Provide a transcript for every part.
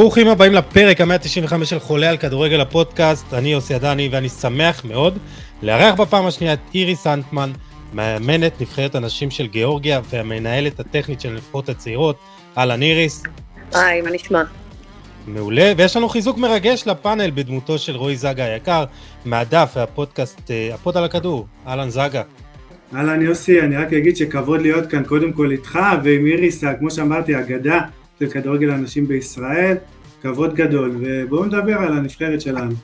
ברוכים הבאים לפרק ה-195 של חולה על כדורגל הפודקאסט, אני יוסי עדני ואני שמח מאוד לארח בפעם השנייה את איריס אנטמן, מאמנת נבחרת הנשים של גיאורגיה והמנהלת הטכנית של הנבחרות הצעירות. אהלן איריס. היי, מה נשמע? מעולה, ויש לנו חיזוק מרגש לפאנל בדמותו של רועי זגה היקר, מהדף והפודקאסט, אה, הפוד על הכדור. אהלן זגה. אהלן יוסי, אני רק אגיד שכבוד להיות כאן קודם כל איתך ועם איריס, כמו שאמרתי, אגדה של כדורגל הנשים בישראל, כבוד גדול, ובואו נדבר על הנבחרת שלנו.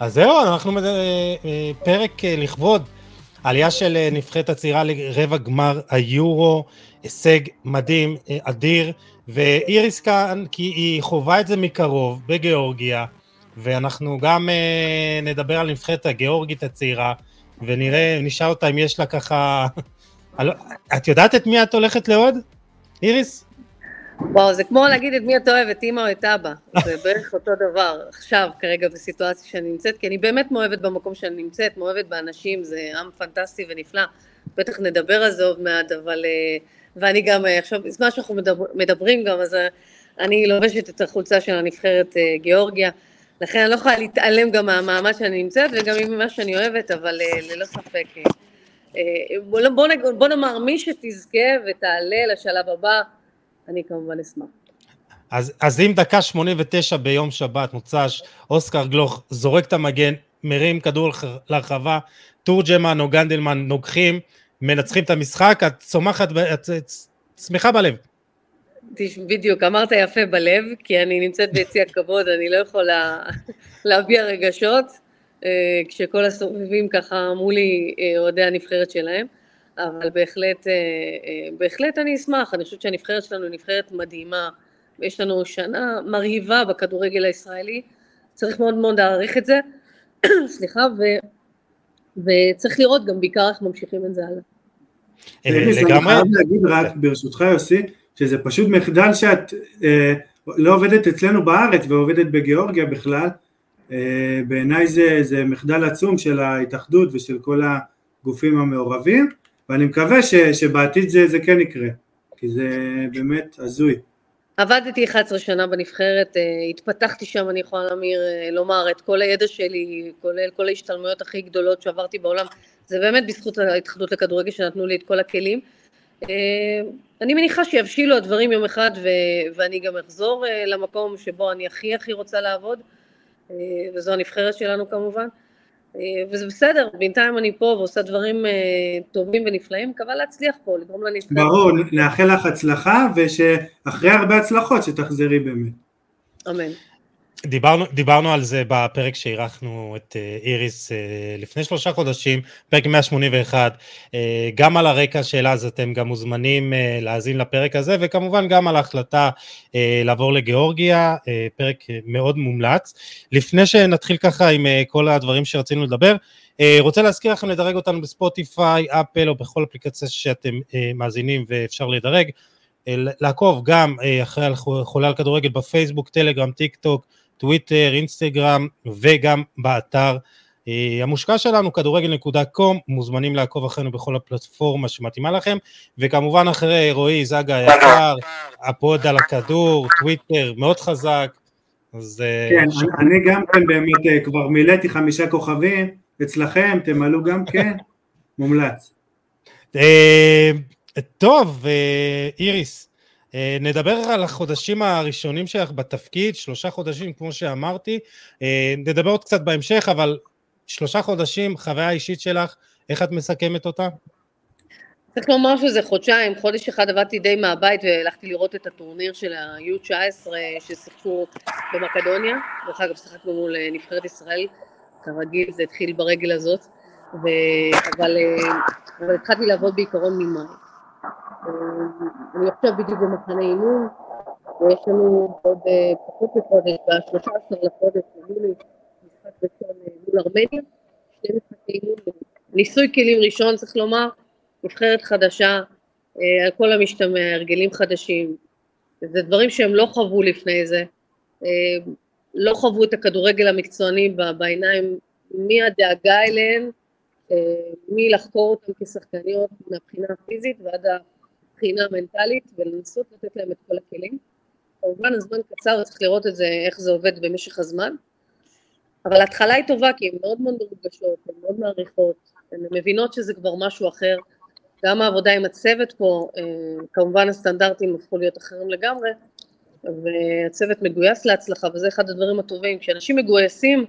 אז זהו, אנחנו אה, אה, פרק לכבוד עלייה של נבחרת הצעירה לרבע גמר היורו, הישג מדהים, אדיר, ואיריס כאן, כי היא חווה את זה מקרוב בגיאורגיה, ואנחנו גם אה, נדבר על נבחרת הגיאורגית הצעירה, ונראה, נשאל אותה אם יש לה ככה... את יודעת את מי את הולכת לאהוד? איריס? וואו, זה כמו להגיד את מי את אוהבת, אימא או את אבא. זה בערך אותו דבר עכשיו, כרגע, בסיטואציה שאני נמצאת, כי אני באמת מאוהבת במקום שאני נמצאת, מאוהבת באנשים, זה עם פנטסטי ונפלא. בטח נדבר על זה עוד מעט, אבל... Uh, ואני גם, אה, עכשיו, בזמן שאנחנו מדבר, מדברים גם, אז אה, אני לובשת את החולצה של הנבחרת אה, גיאורגיה, לכן אני לא יכולה להתעלם גם מהמעמד שאני נמצאת וגם ממה שאני אוהבת, אבל ללא ספק. בוא, בוא, בוא נאמר, מי שתזכה ותעלה לשלב הבא, אני כמובן אשמח. אז, אז אם דקה 89 ביום שבת מוצ"ש, אוסקר גלוך זורק את המגן, מרים כדור לרחבה, תורג'מן או גנדלמן נוגחים, מנצחים את המשחק, את צומחת, את שמחה בלב. בדיוק, אמרת יפה בלב, כי אני נמצאת ביציע כבוד, אני לא יכולה להביע רגשות, אה, כשכל הסובבים ככה מולי אה, אוהדי הנבחרת שלהם, אבל בהחלט, אה, בהחלט אני אשמח, אני חושבת שהנבחרת שלנו היא נבחרת מדהימה, יש לנו שנה מרהיבה בכדורגל הישראלי, צריך מאוד מאוד להעריך את זה, סליחה, ו... וצריך לראות גם בעיקר איך ממשיכים את זה הלאה. אה, לגמרי. אני חייב להגיד רק ברשותך יוסי, שזה פשוט מחדל שאת אה, לא עובדת אצלנו בארץ ועובדת בגיאורגיה בכלל, אה, בעיניי זה, זה מחדל עצום של ההתאחדות ושל כל הגופים המעורבים, ואני מקווה ש, שבעתיד זה, זה כן יקרה, כי זה באמת הזוי. עבדתי 11 שנה בנבחרת, אה, התפתחתי שם, אני יכולה להמיר, אה, לומר, את כל הידע שלי, כולל כל ההשתלמויות הכי גדולות שעברתי בעולם, זה באמת בזכות ההתאחדות לכדורגל שנתנו לי את כל הכלים. אה, אני מניחה שיבשילו הדברים יום אחד ו- ואני גם אחזור למקום שבו אני הכי הכי רוצה לעבוד, וזו הנבחרת שלנו כמובן. אה, וזה בסדר, בינתיים אני פה ועושה דברים אה, טובים ונפלאים, מקווה להצליח פה, לגרום לנבחרת. ברור, נאחל לך הצלחה, ושאחרי הרבה הצלחות שתחזרי באמת. אמן. דיברנו, דיברנו על זה בפרק שאירחנו את אה, איריס אה, לפני שלושה חודשים, פרק 181, אה, גם על הרקע שלה אז אתם גם מוזמנים להאזין לפרק הזה, וכמובן גם על ההחלטה לעבור לגיאורגיה, פרק מאוד מומלץ. לפני שנתחיל ככה עם כל הדברים שרצינו לדבר, רוצה להזכיר לכם לדרג אותנו בספוטיפיי, אפל או בכל אפליקציה שאתם מאזינים ואפשר לדרג. לעקוב גם אחרי חולה על כדורגל בפייסבוק, טלגרם, טיק טוק, טוויטר, אינסטגרם וגם באתר אה, המושקע שלנו, כדורגל.קום, מוזמנים לעקוב אחרינו בכל הפלטפורמה שמתאימה לכם, וכמובן אחרי רועי זגה היקר, הפוד על הכדור, טוויטר מאוד חזק. אז... אה, כן, ש... אני גם כן באמת אה, כבר מילאתי חמישה כוכבים, אצלכם תמלאו גם כן, מומלץ. טוב, איריס, נדבר על החודשים הראשונים שלך בתפקיד, שלושה חודשים כמו שאמרתי, אה, נדבר עוד קצת בהמשך, אבל שלושה חודשים, חוויה אישית שלך, איך את מסכמת אותה? צריך לומר שזה חודשיים, חודש אחד עבדתי די מהבית והלכתי לראות את הטורניר של ה-U19 ששיחקו במקדוניה, דרך אגב שיחקנו מול אה, נבחרת ישראל, כרגיל זה התחיל ברגל הזאת, ו... אבל, אבל התחלתי לעבוד בעיקרון ממאי. אני עכשיו בדיוק במחנה אימון, ויש לנו עוד אה, פחות מחודש, ב-13 לחודש יולי, משחק ראשון אה, מול ארמניה, שני משחקי אימון, ניסוי כלים ראשון צריך לומר, נבחרת חדשה, אה, על כל המשתמע, הרגלים חדשים, זה דברים שהם לא חוו לפני זה, לא חוו את הכדורגל המקצועני בעיניים מהדאגה אליהם, מלחקור אותם כשחקניות מהבחינה הפיזית ועד הבחינה המנטלית ולנסות לתת להם את כל הכלים. כמובן הזמן קצר, צריך לראות את זה, איך זה עובד במשך הזמן, אבל ההתחלה היא טובה, כי הן מאוד מאוד מרוגשות, הן מאוד מעריכות, הן מבינות שזה כבר משהו אחר, גם העבודה עם הצוות פה, אה, כמובן הסטנדרטים הפכו להיות אחרים לגמרי, והצוות מגויס להצלחה, וזה אחד הדברים הטובים. כשאנשים מגויסים,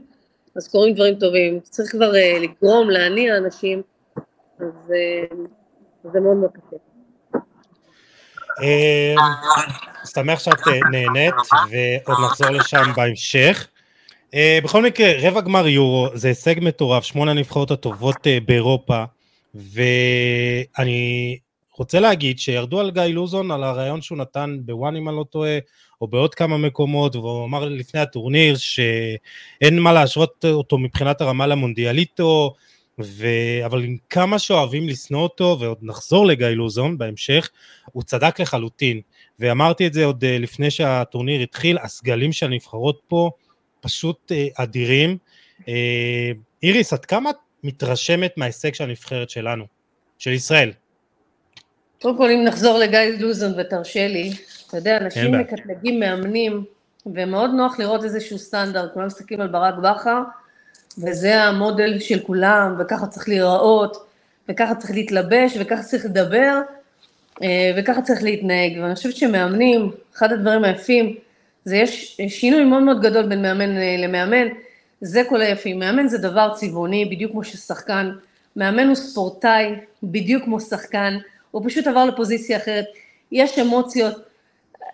אז קורים דברים טובים. צריך כבר uh, לגרום, להניע אנשים, אז uh, זה מאוד מאוד קשה. שמח שאת נהנית, ועוד נחזור לשם בהמשך. בכל מקרה, רבע גמר יורו זה הישג מטורף, שמונה הנבחרות הטובות באירופה, ואני רוצה להגיד שירדו על גיא לוזון, על הרעיון שהוא נתן בוואן אם אני לא טועה, או בעוד כמה מקומות, והוא אמר לפני הטורניר שאין מה להשוות אותו מבחינת הרמה למונדיאליטו, ו... אבל עם כמה שאוהבים לשנוא אותו, ועוד נחזור לגיא לוזון בהמשך, הוא צדק לחלוטין. ואמרתי את זה עוד אה, לפני שהטורניר התחיל, הסגלים של הנבחרות פה פשוט אה, אדירים. אה, איריס, עד כמה את מתרשמת מההישג של הנבחרת שלנו, של ישראל? קודם כל, אם נחזור לגיא לוזון ותרשה לי, אתה יודע, אנשים מקטלגים מאמנים, ומאוד נוח לראות איזשהו סטנדרט, כולם מסתכלים על ברק בכר, וזה המודל של כולם, וככה צריך להיראות, וככה צריך להתלבש, וככה צריך לדבר, אה, וככה צריך להתנהג. ואני חושבת שמאמנים, אחד הדברים היפים, זה יש שינוי מאוד מאוד גדול בין מאמן אה, למאמן, זה כל היפים. מאמן זה דבר צבעוני, בדיוק כמו ששחקן, מאמן הוא ספורטאי, בדיוק כמו שחקן, הוא פשוט עבר לפוזיציה אחרת. יש אמוציות,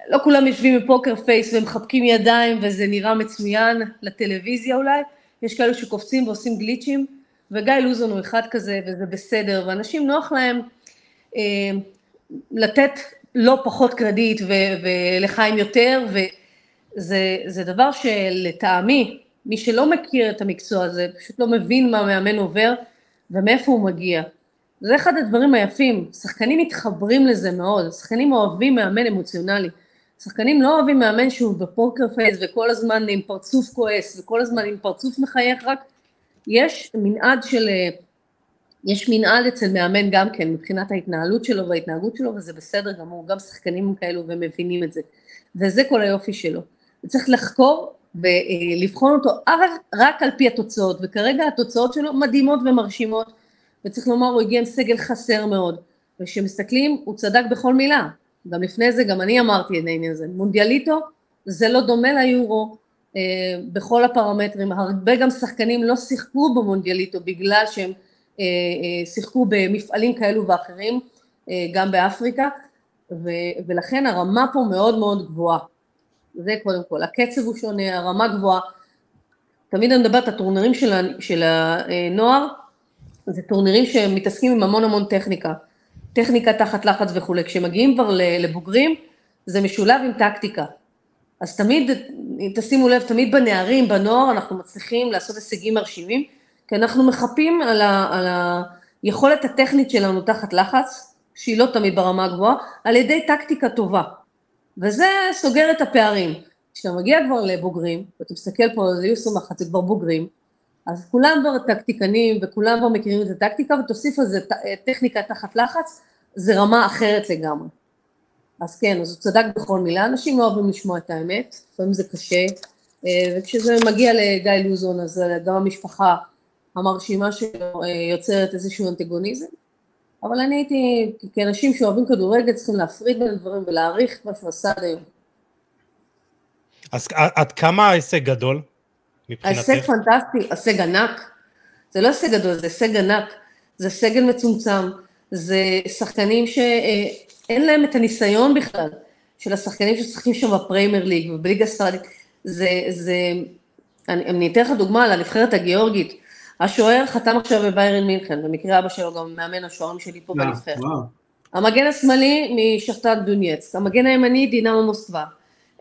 לא כולם יושבים בפוקר פייס ומחבקים ידיים וזה נראה מצוין לטלוויזיה אולי, יש כאלו שקופצים ועושים גליצ'ים, וגיא לוזון הוא אחד כזה וזה בסדר, ואנשים נוח להם אה, לתת לא פחות קרדיט ו- ולחיים יותר, וזה דבר שלטעמי, מי שלא מכיר את המקצוע הזה, פשוט לא מבין מה מאמן עובר ומאיפה הוא מגיע. זה אחד הדברים היפים, שחקנים מתחברים לזה מאוד, שחקנים אוהבים מאמן אמוציונלי. שחקנים לא אוהבים מאמן שהוא בפוקר פייס וכל הזמן עם פרצוף כועס וכל הזמן עם פרצוף מחייך רק, יש מנעד של, יש מנעד אצל מאמן גם כן מבחינת ההתנהלות שלו וההתנהגות שלו וזה בסדר גמור, גם שחקנים כאלו ומבינים את זה, וזה כל היופי שלו. וצריך לחקור ולבחון אותו רק על פי התוצאות, וכרגע התוצאות שלו מדהימות ומרשימות, וצריך לומר, הוא הגיע עם סגל חסר מאוד, וכשמסתכלים, הוא צדק בכל מילה, גם לפני זה, גם אני אמרתי את העניין הזה, מונדיאליטו זה לא דומה ליורו אה, בכל הפרמטרים, הרבה גם שחקנים לא שיחקו במונדיאליטו בגלל שהם אה, אה, שיחקו במפעלים כאלו ואחרים, אה, גם באפריקה, ו, ולכן הרמה פה מאוד מאוד גבוהה, זה קודם כל, הקצב הוא שונה, הרמה גבוהה, תמיד אני מדברת, הטורנרים של, של הנוער, זה טורנירים שמתעסקים עם המון המון טכניקה, טכניקה תחת לחץ וכולי, כשמגיעים כבר לבוגרים, זה משולב עם טקטיקה. אז תמיד, אם תשימו לב, תמיד בנערים, בנוער, אנחנו מצליחים לעשות הישגים מרשימים, כי אנחנו מחפים על, ה, על היכולת הטכנית שלנו תחת לחץ, שהיא לא תמיד ברמה הגבוהה, על ידי טקטיקה טובה. וזה סוגר את הפערים. כשאתה מגיע כבר לבוגרים, ואתה מסתכל פה, זה יהיו 21, זה כבר בוגרים, אז כולם כבר טקטיקנים וכולם כבר מכירים את הטקטיקה ותוסיף על זה טכניקה תחת לחץ, זה רמה אחרת לגמרי. אז כן, אז הוא צדק בכל מילה, אנשים לא אוהבים לשמוע את האמת, לפעמים זה קשה, אה, וכשזה מגיע לגיא לוזון אז גם המשפחה המרשימה שלו אה, יוצרת איזשהו אנטגוניזם, אבל אני הייתי, כאנשים שאוהבים כדורגל צריכים להפריד בין הדברים ולהעריך מה שהוא עשה עד היום. אז עד כמה ההישג גדול? מבחינתך? הישג פנטסטי, הישג ענק. זה לא הישג גדול, זה הישג ענק. זה סגל מצומצם, זה שחקנים שאין להם את הניסיון בכלל, של השחקנים ששחקים שם בפריימר ליג ובליגה הספרדית. זה, זה, אני, אני אתן לך דוגמה על הנבחרת הגיאורגית. השוער חתם עכשיו בביירן מינכן, במקרה אבא שלו גם מאמן השוערים שלי פה אה, בנבחרת. המגן השמאלי משכתת דונייץ, המגן הימני דינמו מוסקבה.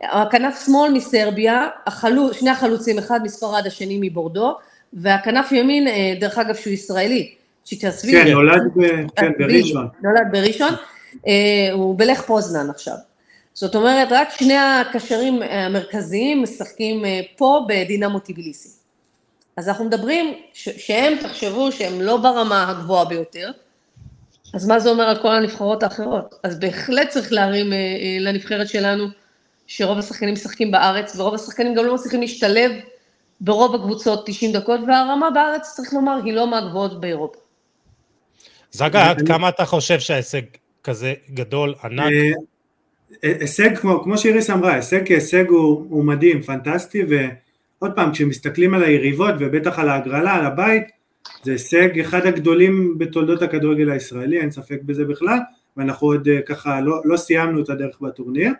הכנף שמאל מסרביה, החלוץ, שני החלוצים, אחד מספרד, השני מבורדו, והכנף ימין, אה, דרך אגב, שהוא ישראלי, צ'יצ'סווילי. כן, נולד ב, כן, בראשון. נולד בראשון, אה, הוא בלך פוזנן עכשיו. זאת אומרת, רק שני הקשרים המרכזיים משחקים אה, פה בדינמו טיביליסי. אז אנחנו מדברים שהם, תחשבו שהם לא ברמה הגבוהה ביותר, אז מה זה אומר על כל הנבחרות האחרות? אז בהחלט צריך להרים לנבחרת שלנו שרוב השחקנים משחקים בארץ, ורוב השחקנים גם לא מצליחים להשתלב ברוב הקבוצות 90 דקות, והרמה בארץ, צריך לומר, היא לא מהגבוהות באירופה. זגה, עד כמה אתה חושב שההישג כזה גדול, ענק? אה, אה, הישג, כמו, כמו שאיריס אמרה, הישג כהישג הוא, הוא מדהים, פנטסטי, ועוד פעם, כשמסתכלים על היריבות, ובטח על ההגרלה, על הבית, זה הישג אחד הגדולים בתולדות הכדורגל הישראלי, אין ספק בזה בכלל, ואנחנו עוד אה, ככה לא, לא סיימנו את הדרך בטורניר.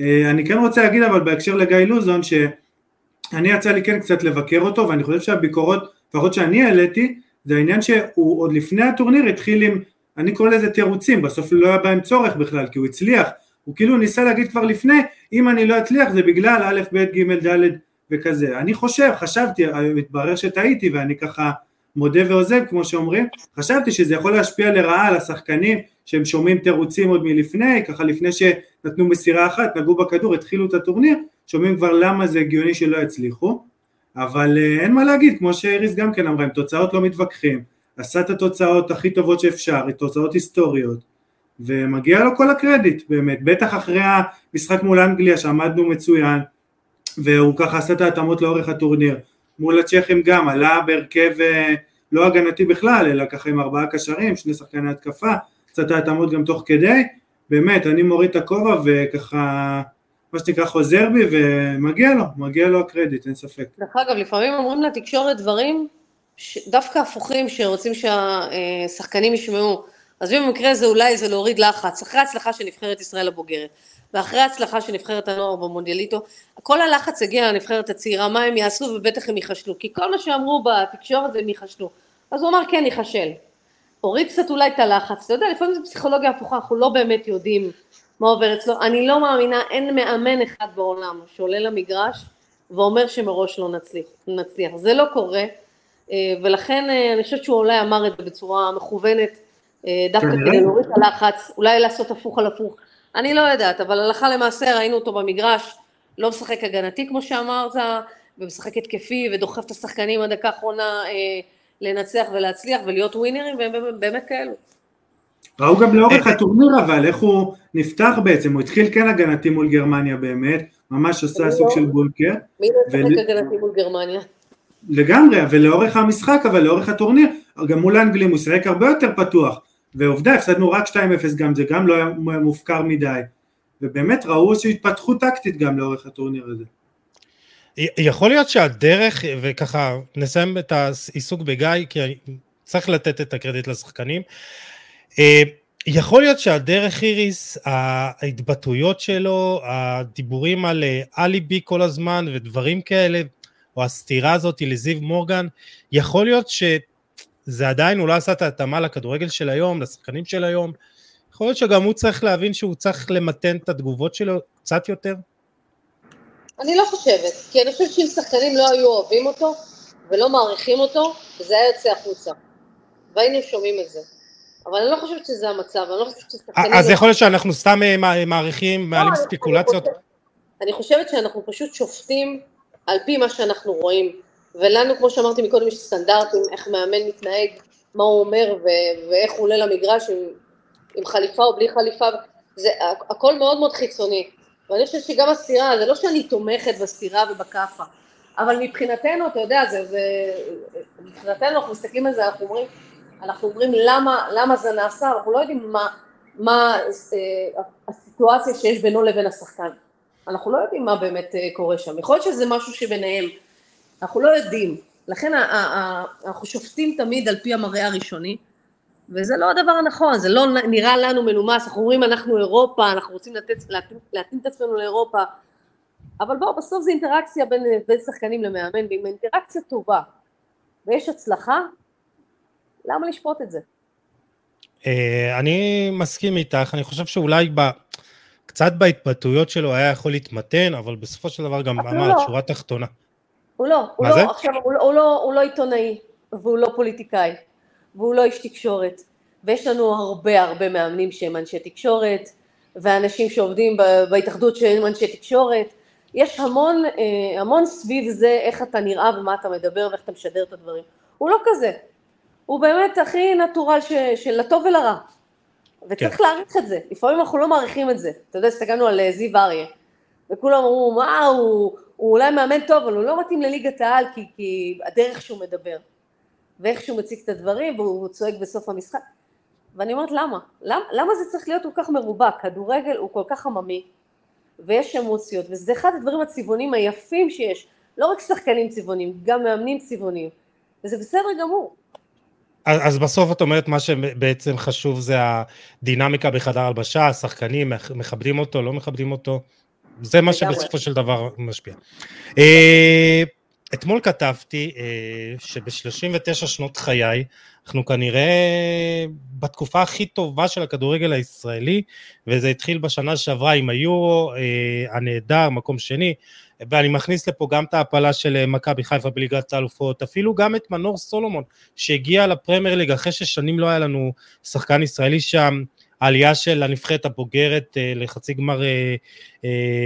אני כן רוצה להגיד אבל בהקשר לגיא לוזון, שאני יצא לי כן קצת לבקר אותו, ואני חושב שהביקורות, לפחות שאני העליתי, זה העניין שהוא עוד לפני הטורניר התחיל עם, אני קורא לזה תירוצים, בסוף לא היה בהם צורך בכלל, כי הוא הצליח, הוא כאילו ניסה להגיד כבר לפני, אם אני לא אצליח זה בגלל א', ב', ג', ד' וכזה. אני חושב, חשבתי, מתברר שטעיתי ואני ככה מודה ועוזב כמו שאומרים, חשבתי שזה יכול להשפיע לרעה על השחקנים שהם שומעים תירוצים עוד מלפני, ככה לפני שנתנו מסירה אחת, נגעו בכדור, התחילו את הטורניר, שומעים כבר למה זה הגיוני שלא יצליחו. אבל אה, אין מה להגיד, כמו שאיריס גם כן אמרה, עם תוצאות לא מתווכחים, עשה את התוצאות הכי טובות שאפשר, תוצאות היסטוריות, ומגיע לו כל הקרדיט באמת, בטח אחרי המשחק מול אנגליה שעמדנו מצוין, והוא ככה עשה את ההתאמות לאורך הטורניר, מול הצ'כים גם, עלה בהרכב אה, לא הגנתי בכלל, אלא ככה עם ארבעה קשרים, שני שחקני התקפה, את ההתאמות גם תוך כדי, באמת, אני מוריד את הכובע וככה מה שנקרא חוזר בי ומגיע לו, מגיע לו הקרדיט, אין ספק. דרך אגב, לפעמים אומרים לתקשורת דברים דווקא הפוכים שרוצים שהשחקנים ישמעו. אז במקרה הזה אולי זה להוריד לחץ, אחרי ההצלחה של נבחרת ישראל הבוגרת, ואחרי ההצלחה של נבחרת הנוער במונדיאליטו, כל הלחץ הגיע לנבחרת הצעירה, מה הם יעשו ובטח הם ייחשלו, כי כל מה שאמרו בתקשורת הם ייחשלו. אז הוא אמר כן ייחשל. הוריד קצת אולי את הלחץ, אתה יודע, לפעמים זו פסיכולוגיה הפוכה, אנחנו לא באמת יודעים מה עובר אצלו. אני לא מאמינה, אין מאמן אחד בעולם שעולה למגרש ואומר שמראש לא נצליח. נצליח. זה לא קורה, אה, ולכן אה, אני חושבת שהוא אולי אמר את זה בצורה מכוונת, אה, דווקא כדי להוריד את הלחץ, אולי לעשות הפוך על הפוך. אני לא יודעת, אבל הלכה למעשה ראינו אותו במגרש, לא משחק הגנתי כמו שאמרת, ומשחק התקפי ודוחף את השחקנים עד דקה האחרונה לנצח ולהצליח ולהיות ווינרים, והם באמת כאלו. ראו גם לאורך הטורניר אבל איך הוא נפתח בעצם, הוא התחיל כן הגנתי מול גרמניה באמת, ממש עשה סוג של בונקר. מי לא משחק הגנתי מול גרמניה? לגמרי, ולאורך המשחק, אבל לאורך הטורניר, גם מול האנגלים הוא שיחק הרבה יותר פתוח, ועובדה, הפסדנו רק 2-0 גם, זה גם לא היה מופקר מדי, ובאמת ראו איזושהי התפתחות טקטית גם לאורך הטורניר הזה. יכול להיות שהדרך, וככה נסיים את העיסוק בגיא, כי צריך לתת את הקרדיט לשחקנים, אה, יכול להיות שהדרך איריס, ההתבטאויות שלו, הדיבורים על אה, אליבי כל הזמן ודברים כאלה, או הסתירה הזאת לזיו מורגן, יכול להיות שזה עדיין, הוא לא עשה את ההתאמה לכדורגל של היום, לשחקנים של היום, יכול להיות שגם הוא צריך להבין שהוא צריך למתן את התגובות שלו קצת יותר? אני לא חושבת, כי אני חושבת שאם שחקנים לא היו אוהבים אותו ולא מעריכים אותו, זה היה יוצא החוצה. והיינו שומעים את זה. אבל אני לא חושבת שזה המצב, אני לא חושבת ששחקנים... אז יכול להיות שאנחנו סתם אה, מעריכים, לא, מעלים ספיקולציות? אני חושבת שאנחנו פשוט שופטים על פי מה שאנחנו רואים, ולנו, כמו שאמרתי מקודם, יש סטנדרטים, איך מאמן מתנהג, מה הוא אומר, ואיך הוא עולה למגרש עם, עם חליפה או בלי חליפה, זה הכל מאוד מאוד חיצוני. ואני חושבת שגם הסתירה, זה לא שאני תומכת בסתירה ובכאפה, אבל מבחינתנו, אתה יודע, זה, זה, מבחינתנו אנחנו מסתכלים על זה, אנחנו אומרים, אנחנו אומרים למה, למה זה נעשה, אנחנו לא יודעים מה, מה אה, הסיטואציה שיש בינו לבין השחקן. אנחנו לא יודעים מה באמת אה, קורה שם. יכול להיות שזה משהו שביניהם. אנחנו לא יודעים. לכן אנחנו שופטים תמיד על פי המראה הראשוני, וזה לא הדבר הנכון, זה לא נראה לנו מנומס, אנחנו אומרים אנחנו אירופה, אנחנו רוצים לתת, להתאים, להתאים את עצמנו לאירופה, אבל בואו, בסוף זה אינטראקציה בין, בין שחקנים למאמן, ואם אינטראקציה טובה ויש הצלחה, למה לשפוט את זה? אה, אני מסכים איתך, אני חושב שאולי ב... קצת בהתבטאויות שלו היה יכול להתמתן, אבל בסופו של דבר גם אמר לא. שורה תחתונה. הוא לא, הוא לא, עכשיו, הוא, הוא, לא, הוא לא עיתונאי, והוא לא פוליטיקאי, והוא לא איש תקשורת, ויש לנו הרבה הרבה מאמנים שהם אנשי תקשורת, ואנשים שעובדים בהתאחדות שהם אנשי תקשורת, יש המון, אה, המון סביב זה איך אתה נראה ומה אתה מדבר ואיך אתה משדר את הדברים. הוא לא כזה, הוא באמת הכי נטורל ש, של הטוב ולרע. וצריך כן. להעריך את זה, לפעמים אנחנו לא מעריכים את זה. אתה יודע, הסתכלנו על אה, זיו אריה. וכולם אמרו, מה, הוא, הוא אולי מאמן טוב, אבל הוא לא מתאים לליגת העל, כי, כי הדרך שהוא מדבר, ואיך שהוא מציג את הדברים, והוא צועק בסוף המשחק. ואני אומרת, למה? למה? למה זה צריך להיות כל כך מרובע? כדורגל הוא כל כך עממי, ויש אמוציות, וזה אחד הדברים הצבעונים היפים שיש. לא רק שחקנים צבעונים, גם מאמנים צבעונים, וזה בסדר גמור. אז, אז בסוף את אומרת מה שבעצם חשוב זה הדינמיקה בחדר הלבשה, השחקנים מכבדים אותו, לא מכבדים אותו, זה מה שבסופו של דבר משפיע. אה, אתמול כתבתי אה, שב-39 שנות חיי אנחנו כנראה בתקופה הכי טובה של הכדורגל הישראלי וזה התחיל בשנה שעברה עם היורו אה, הנהדר, מקום שני ואני מכניס לפה גם את ההעפלה של מכבי חיפה בליגת האלופות, אפילו גם את מנור סולומון שהגיע לפרמייר ליג אחרי ששנים לא היה לנו שחקן ישראלי שם, העלייה של הנבחרת הבוגרת אה, לחצי גמר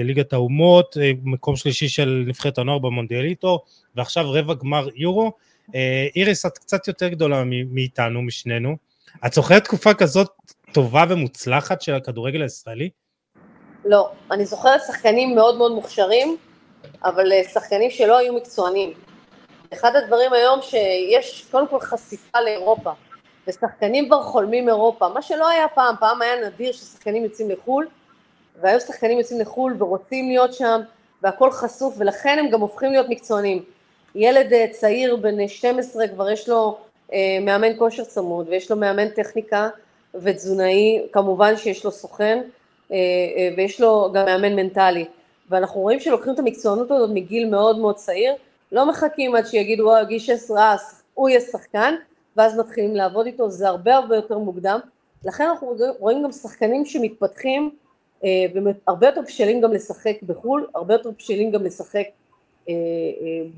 ליגת האומות, מקום שלישי של נבחרת הנוער במונדיאליטו ועכשיו רבע גמר יורו, איריס את קצת יותר גדולה מאיתנו, משנינו, את זוכרת תקופה כזאת טובה ומוצלחת של הכדורגל הישראלי? לא, אני זוכרת שחקנים מאוד מאוד מוכשרים, אבל אה, שחקנים שלא היו מקצוענים. אחד הדברים היום שיש קודם כל חשיפה לאירופה, ושחקנים כבר חולמים אירופה, מה שלא היה פעם, פעם היה נדיר ששחקנים יוצאים לחו"ל, והיום שחקנים יוצאים לחו"ל ורוצים להיות שם, והכל חשוף, ולכן הם גם הופכים להיות מקצוענים. ילד אה, צעיר בן 12 כבר יש לו אה, מאמן כושר צמוד, ויש לו מאמן טכניקה ותזונאי, כמובן שיש לו סוכן, אה, אה, ויש לו גם מאמן מנטלי. ואנחנו רואים שלוקחים את המקצוענות הזאת מגיל מאוד מאוד צעיר, לא מחכים עד שיגידו, גיל 16, הוא יהיה שחקן, ואז מתחילים לעבוד איתו, זה הרבה הרבה יותר מוקדם. לכן אנחנו רואים גם שחקנים שמתפתחים, אה, והרבה יותר בשלים גם לשחק בחו"ל, הרבה יותר בשלים גם לשחק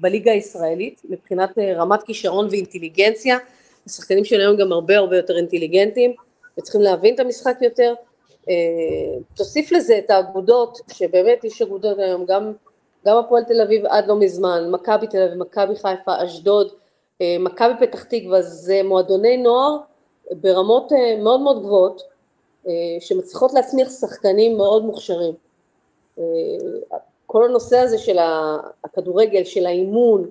בליגה הישראלית, מבחינת רמת כישרון ואינטליגנציה, השחקנים של היום גם הרבה הרבה יותר אינטליגנטים, וצריכים להבין את המשחק יותר, אה, תוסיף לזה את האגודות, שבאמת יש אגודות היום, גם, גם הפועל תל אביב עד לא מזמן, מכבי תל אביב, מכבי חיפה, אשדוד, אה, מכבי פתח תקווה, זה מועדוני נוער ברמות אה, מאוד מאוד גבוהות, שמצליחות להצמיח שחקנים מאוד מוכשרים. כל הנושא הזה של הכדורגל, של האימון,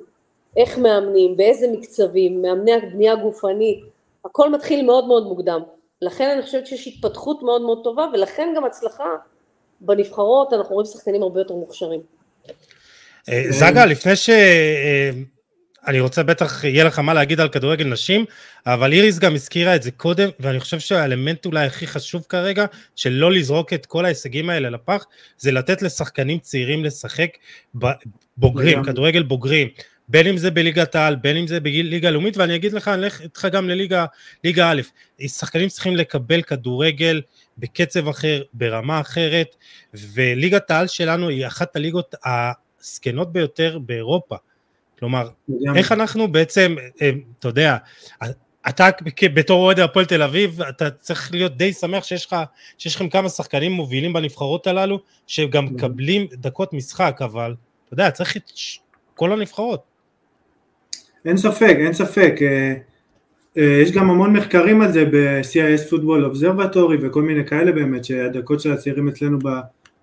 איך מאמנים, באיזה מקצבים, מאמני הבנייה הגופנית, הכל מתחיל מאוד מאוד מוקדם. לכן אני חושבת שיש התפתחות מאוד מאוד טובה, ולכן גם הצלחה בנבחרות, אנחנו רואים שחקנים הרבה יותר מוכשרים. אה, זגה, לפני ש... אני רוצה בטח, יהיה לך מה להגיד על כדורגל נשים, אבל איריס גם הזכירה את זה קודם, ואני חושב שהאלמנט אולי הכי חשוב כרגע, של לא לזרוק את כל ההישגים האלה לפח, זה לתת לשחקנים צעירים לשחק בוגרים, כדורגל בוגרים. בין אם זה בליגת העל, בין אם זה בליגה לאומית, ואני אגיד לך, אני אלך איתך גם לליגה א', שחקנים צריכים לקבל כדורגל בקצב אחר, ברמה אחרת, וליגת העל שלנו היא אחת הליגות הזקנות ביותר באירופה. כלומר, איך אנחנו בעצם, אה, אתה יודע, אתה בתור אוהד הפועל תל אביב, אתה צריך להיות די שמח שיש לך, שיש לכם כמה שחקנים מובילים בנבחרות הללו, שגם מקבלים דקות משחק, אבל אתה יודע, צריך את כל הנבחרות. אין ספק, אין ספק. אה, אה, יש גם המון מחקרים על זה ב-CIS Football Observatory וכל מיני כאלה באמת, שהדקות של הצעירים אצלנו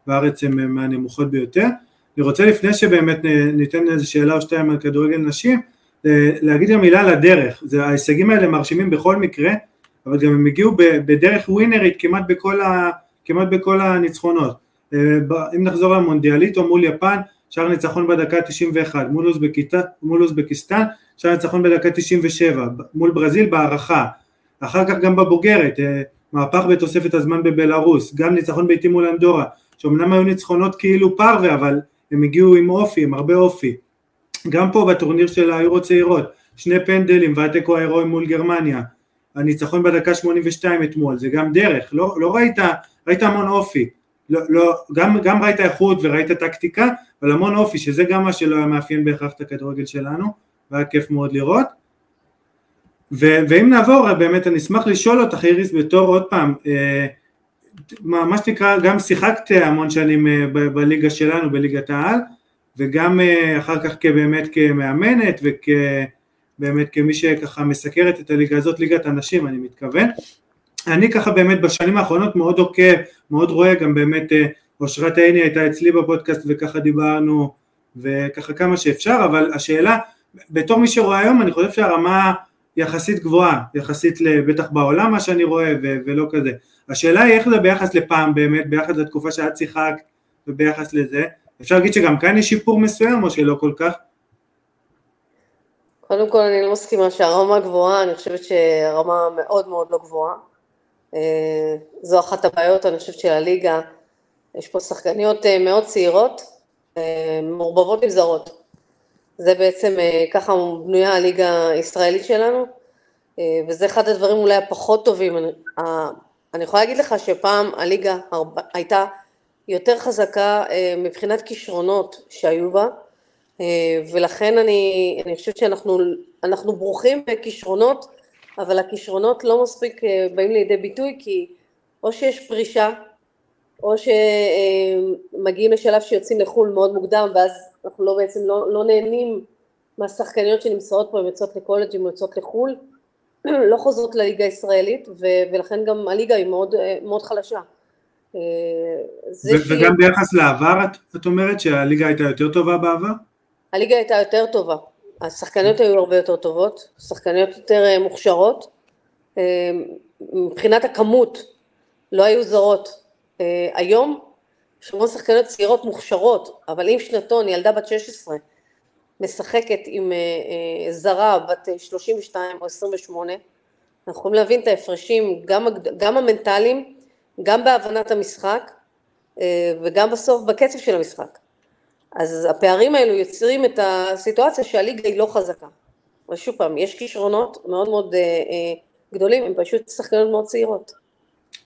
בארץ הן מהנמוכות ביותר. אני רוצה לפני שבאמת ניתן איזו שאלה או שתיים על כדורגל נשים, אה, להגיד גם מילה על הדרך. זה, ההישגים האלה מרשימים בכל מקרה, אבל גם הם הגיעו בדרך ווינרית כמעט בכל, ה, כמעט בכל הניצחונות. אם נחזור למונדיאליטו מול יפן, שער ניצחון בדקה 91, מול אוזבקיסטן, שער ניצחון בדקה 97, מול ברזיל בהערכה, אחר כך גם בבוגרת, אה, מהפך בתוספת הזמן בבלארוס, גם ניצחון ביתי מול אנדורה, שאומנם היו ניצחונות כאילו פרווה, אבל הם הגיעו עם אופי, עם הרבה אופי. גם פה בטורניר של היורו צעירות, שני פנדלים והתיקו ההירואי מול גרמניה, הניצחון בדקה 82 אתמול, זה גם דרך, לא, לא ראית, ראית המון אופי, לא, לא, גם, גם ראית איכות וראית טקטיקה, אבל המון אופי, שזה גם מה שלא היה מאפיין בהכרח את הכדורגל שלנו, והיה כיף מאוד לראות. ו- ואם נעבור, באמת אני אשמח לשאול אותך איריס בתור עוד פעם, אה, מה, מה שנקרא, גם שיחקת המון שנים אה, בליגה שלנו, בליגת העל, וגם אה, אחר כך כבאמת כמאמנת ובאמת כמי שככה מסקרת את הליגה הזאת, ליגת הנשים אני מתכוון. אני ככה באמת בשנים האחרונות מאוד עוקב, מאוד רואה גם באמת אה, אושרת עיני הייתה אצלי בפודקאסט וככה דיברנו, וככה כמה שאפשר, אבל השאלה, בתור מי שרואה היום, אני חושב שהרמה יחסית גבוהה, יחסית בטח בעולם מה שאני רואה ו- ולא כזה. השאלה היא איך זה ביחס לפעם באמת, ביחס לתקופה שאת שיחקת וביחס לזה. אפשר להגיד שגם כאן יש שיפור מסוים או שלא כל כך? קודם כל אני לא מסכימה שהרמה גבוהה, אני חושבת שהרמה מאוד מאוד לא גבוהה. אה, זו אחת הבעיות, אני חושבת, של הליגה. יש פה שחקניות אה, מאוד צעירות, אה, מעורבבות עם זרות. זה בעצם, ככה בנויה הליגה הישראלית שלנו, וזה אחד הדברים אולי הפחות טובים. אני, יכולה להגיד לך שפעם הליגה הייתה יותר חזקה מבחינת כישרונות שהיו בה, ולכן אני, אני חושבת שאנחנו ברוכים בכישרונות, אבל הכישרונות לא מספיק אה, באים לידי ביטוי כי או שיש פרישה, או שמגיעים לשלב שיוצאים לחו"ל מאוד מוקדם ואז אנחנו לא בעצם לא, לא נהנים מהשחקניות שנמצאות פה, הן יוצאות לקולג' הן יוצאות לחו"ל, לא חוזרות לליגה הישראלית ו- ולכן גם הליגה היא מאוד, מאוד חלשה. אה, ו-. וגם ביחס לעבר את, את אומרת שהליגה הייתה יותר טובה בעבר? הליגה הייתה יותר טובה, השחקניות היו הרבה יותר טובות, שחקניות יותר אה, מוכשרות, אה, מבחינת הכמות לא היו זרות. אה, היום יש המון שחקניות צעירות מוכשרות, אבל אם שנתון, ילדה בת 16, משחקת עם זרה בת 32 או 28, אנחנו יכולים להבין את ההפרשים, גם, גם המנטליים, גם בהבנת המשחק וגם בסוף בקצב של המשחק. אז הפערים האלו יוצרים את הסיטואציה שהליגה היא לא חזקה. אבל שוב פעם, יש כישרונות מאוד מאוד אה, אה, גדולים, הם פשוט שחקנות מאוד צעירות.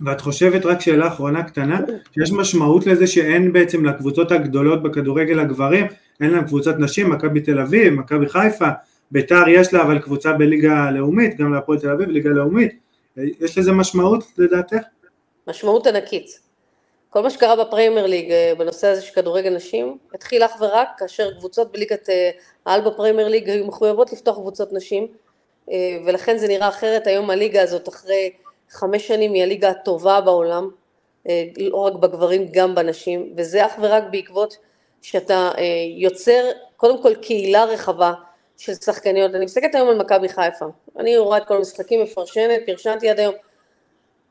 ואת חושבת, רק שאלה אחרונה קטנה, שיש משמעות לזה שאין בעצם לקבוצות הגדולות בכדורגל הגברים, אין להם קבוצת נשים, מכבי תל אביב, מכבי חיפה, ביתר יש לה אבל קבוצה בליגה לאומית, גם להפועל תל אביב, ליגה לאומית, יש לזה משמעות לדעתך? משמעות ענקית. כל מה שקרה בפריימר ליג אה, בנושא הזה של כדורגל נשים התחיל אך ורק כאשר קבוצות בליגת אה, העל בפריימר ליג היו מחויבות לפתוח קבוצות נשים אה, ולכן זה נראה אחרת היום הליגה הזאת אחרי חמש שנים היא הליגה הטובה בעולם לא רק בגברים גם בנשים וזה אך ורק בעקבות שאתה יוצר קודם כל קהילה רחבה של שחקניות. אני מסתכלת היום על מכבי חיפה. אני רואה את כל המשחקים מפרשנת פרשנתי עד היום.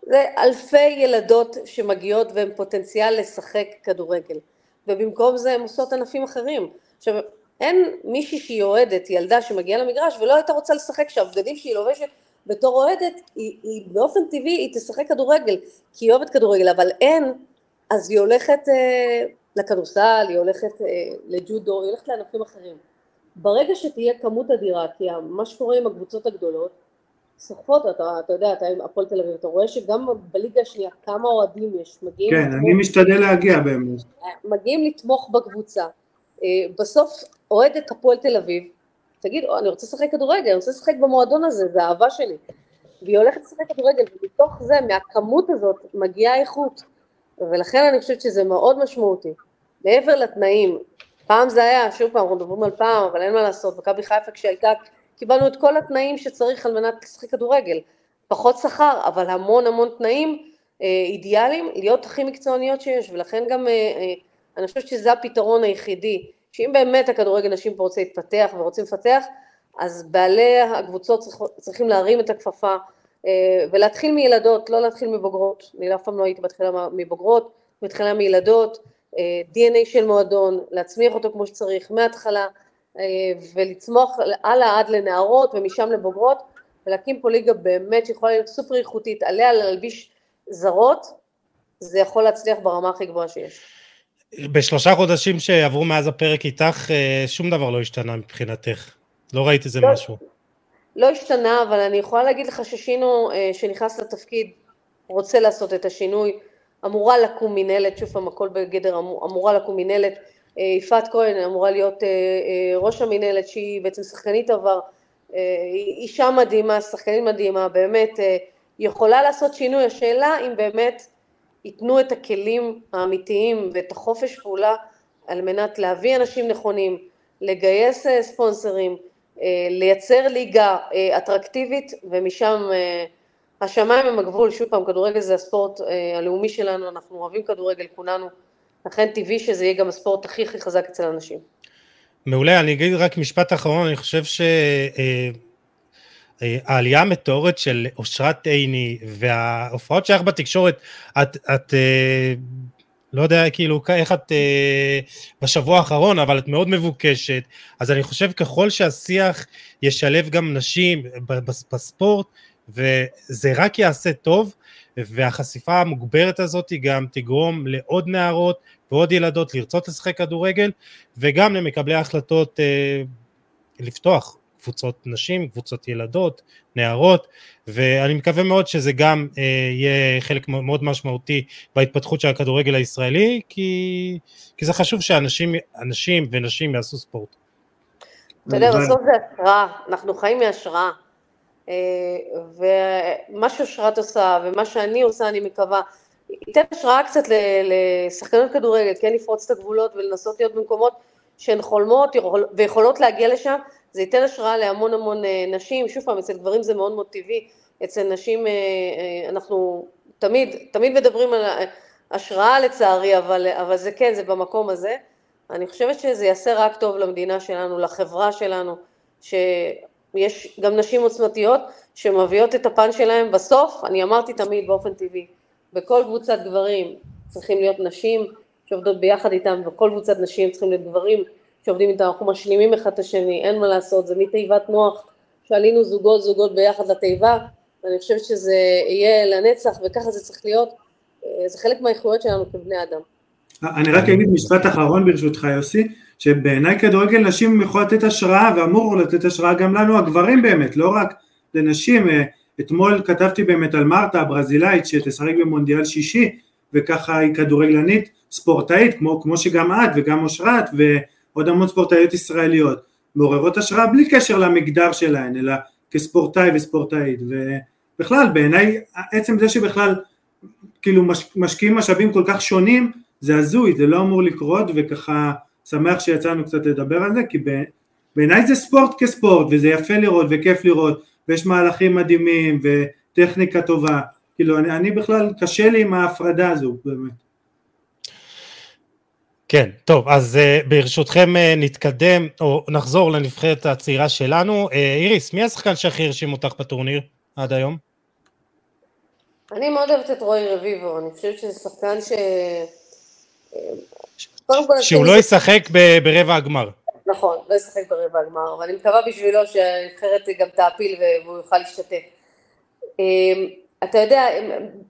זה אלפי ילדות שמגיעות והן פוטנציאל לשחק כדורגל, ובמקום זה הן עושות ענפים אחרים. עכשיו, אין מישהי שהיא אוהדת, ילדה שמגיעה למגרש ולא הייתה רוצה לשחק שהבגדים שהיא לובשת בתור אוהדת, היא, היא באופן טבעי היא תשחק כדורגל, כי היא אוהבת כדורגל, אבל אין, אז היא הולכת אה, לכדורסל, היא הולכת אה, לג'ודו, היא הולכת לענפים אחרים. ברגע שתהיה כמות אדירה, כי מה שקורה עם הקבוצות הגדולות, סוחפות, אתה, אתה יודע, אתה עם הפועל תל אביב, אתה רואה שגם בליגה השנייה כמה אוהדים יש, מגיעים... כן, לתמוך, אני משתדל להגיע באמת. מגיעים לתמוך בקבוצה. אה, בסוף אוהדת הפועל תל אביב, תגיד, אני רוצה לשחק כדורגל, אני רוצה לשחק במועדון הזה, זה אהבה שלי. והיא הולכת לשחק כדורגל, ומתוך זה, מהכמות הזאת, מגיעה איכות. ולכן אני חושבת שזה מאוד משמעותי. מעבר לתנאים, פעם זה היה, שוב פעם, אנחנו מדברים על פעם, אבל אין מה לעשות, מכבי חיפה כשהייתה קיבלנו את כל התנאים שצריך על מנת לשחק כדורגל. פחות שכר, אבל המון המון תנאים אה, אידיאליים להיות הכי מקצועניות שיש, ולכן גם אה, אה, אני חושבת שזה הפתרון היחידי, שאם באמת הכדורגל נשים פה רוצה להתפתח ורוצים לפתח, אז בעלי הקבוצות צריכים להרים את הכפפה אה, ולהתחיל מילדות, לא להתחיל מבוגרות, אני אף פעם לא הייתי בתחילה מבוגרות, מתחילה מילדות, אה, DNA של מועדון, להצמיח אותו כמו שצריך, מההתחלה, אה, ולצמוח הלאה עד לנערות ומשם לבוגרות ולהקים פה ליגה באמת שיכולה להיות סופר איכותית, עליה להלביש זרות, זה יכול להצליח ברמה הכי גבוהה שיש. בשלושה חודשים שעברו מאז הפרק איתך, אה, שום דבר לא השתנה מבחינתך. לא ראית איזה לא, משהו. לא השתנה, אבל אני יכולה להגיד לך ששינו, אה, שנכנס לתפקיד, רוצה לעשות את השינוי, אמורה לקום מינהלת, שוב פעם הכל בגדר אמורה לקום מינהלת אה, יפעת כהן אמורה להיות ראש המינהלת שהיא בעצם שחקנית עבר, אישה מדהימה, שחקנית מדהימה, באמת יכולה לעשות שינוי, השאלה אם באמת ייתנו את הכלים האמיתיים ואת החופש פעולה על מנת להביא אנשים נכונים, לגייס ספונסרים, לייצר ליגה אטרקטיבית ומשם השמיים הם הגבול, שוב פעם כדורגל זה הספורט הלאומי שלנו, אנחנו אוהבים כדורגל כולנו. לכן טבעי שזה יהיה גם הספורט הכי הכי חזק אצל אנשים. מעולה, אני אגיד רק משפט אחרון, אני חושב שהעלייה אה, המטאורית של אושרת עיני וההופעות שלך בתקשורת, את, את לא יודע כאילו איך את אה, בשבוע האחרון, אבל את מאוד מבוקשת, אז אני חושב ככל שהשיח ישלב גם נשים בספורט, וזה רק יעשה טוב, והחשיפה המוגברת הזאת גם תגרום לעוד נערות ועוד ילדות לרצות לשחק כדורגל, וגם למקבלי ההחלטות אה, לפתוח קבוצות נשים, קבוצות ילדות, נערות, ואני מקווה מאוד שזה גם אה, יהיה חלק מאוד משמעותי בהתפתחות של הכדורגל הישראלי, כי, כי זה חשוב שאנשים ונשים יעשו ספורט. אתה יודע, בסוף זה השראה, אנחנו חיים מהשראה. אה, ומה שאושרת עושה ומה שאני עושה, אני מקווה, ייתן השראה קצת לשחקנות כדורגל, כן לפרוץ את הגבולות ולנסות להיות במקומות שהן חולמות ויכולות להגיע לשם, זה ייתן השראה להמון המון אה, נשים, שוב פעם, אצל גברים זה מאוד מאוד טבעי, אצל נשים אה, אה, אנחנו תמיד, תמיד מדברים על השראה לצערי, אבל, אבל זה כן, זה במקום הזה. אני חושבת שזה יעשה רק טוב למדינה שלנו, לחברה שלנו, שיש גם נשים עוצמתיות שמביאות את הפן שלהם. בסוף, אני אמרתי תמיד באופן טבעי, בכל קבוצת גברים צריכים להיות נשים שעובדות ביחד איתם, בכל קבוצת נשים צריכים להיות גברים שעובדים איתם, אנחנו משלימים אחד את השני, אין מה לעשות, זה מתיבת נוח, שעלינו זוגות זוגות ביחד לתיבה, ואני חושבת שזה יהיה לנצח וככה זה צריך להיות, אה, זה חלק מהאיכויות שלנו כבני אדם. אני רק אגיד משפט אחרון ברשותך יוסי, שבעיניי כדורגל נשים יכול לתת השראה ואמור לתת השראה גם לנו הגברים באמת, לא רק לנשים, אה, אתמול כתבתי באמת על מרתה הברזילאית שתשחק במונדיאל שישי וככה היא כדורגלנית ספורטאית כמו, כמו שגם את וגם אושרת ועוד המון ספורטאיות ישראליות מעוררות השראה בלי קשר למגדר שלהן אלא כספורטאי וספורטאית. ובכלל בעיניי עצם זה שבכלל כאילו מש, משקיעים משאבים כל כך שונים זה הזוי זה לא אמור לקרות וככה שמח שיצאנו קצת לדבר על זה כי בעיניי זה ספורט כספורט וזה יפה לראות וכיף לראות ויש מהלכים מדהימים וטכניקה טובה. כאילו אני, אני בכלל קשה לי עם ההפרדה הזו באמת כן, טוב, אז uh, ברשותכם uh, נתקדם, או נחזור לנבחרת הצעירה שלנו. Uh, איריס, מי השחקן שהכי הרשים אותך בטורניר עד היום? אני מאוד אוהבת את רועי רביבו, אני חושבת שזה שחקן ש... שהוא לא ישחק ב- ברבע הגמר. נכון, לא ישחק ברבע הגמר, ואני מקווה בשבילו שהנבחרת גם תעפיל והוא יוכל להשתתף. אתה יודע,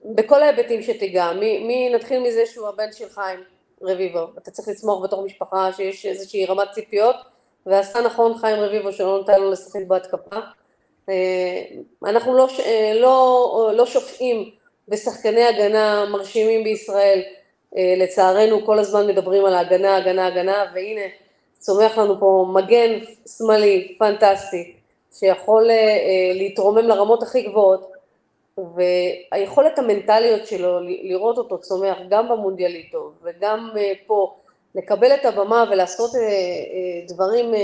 בכל ההיבטים שתיגע, מי, מי נתחיל מזה שהוא הבן של חיים, רביבו. אתה צריך לצמוח בתור משפחה שיש איזושהי רמת ציפיות, ועשה נכון חיים רביבו שלא נותן לו לשחק בהתקפה. אה, אנחנו לא, אה, לא, לא שופעים בשחקני הגנה מרשימים בישראל, אה, לצערנו כל הזמן מדברים על ההגנה, הגנה, הגנה, והנה צומח לנו פה מגן שמאלי פנטסטי, שיכול להתרומם לרמות הכי גבוהות, והיכולת המנטליות שלו לראות אותו צומח גם במונדיאליטו וגם אה, פה, לקבל את הבמה ולעשות אה, אה, דברים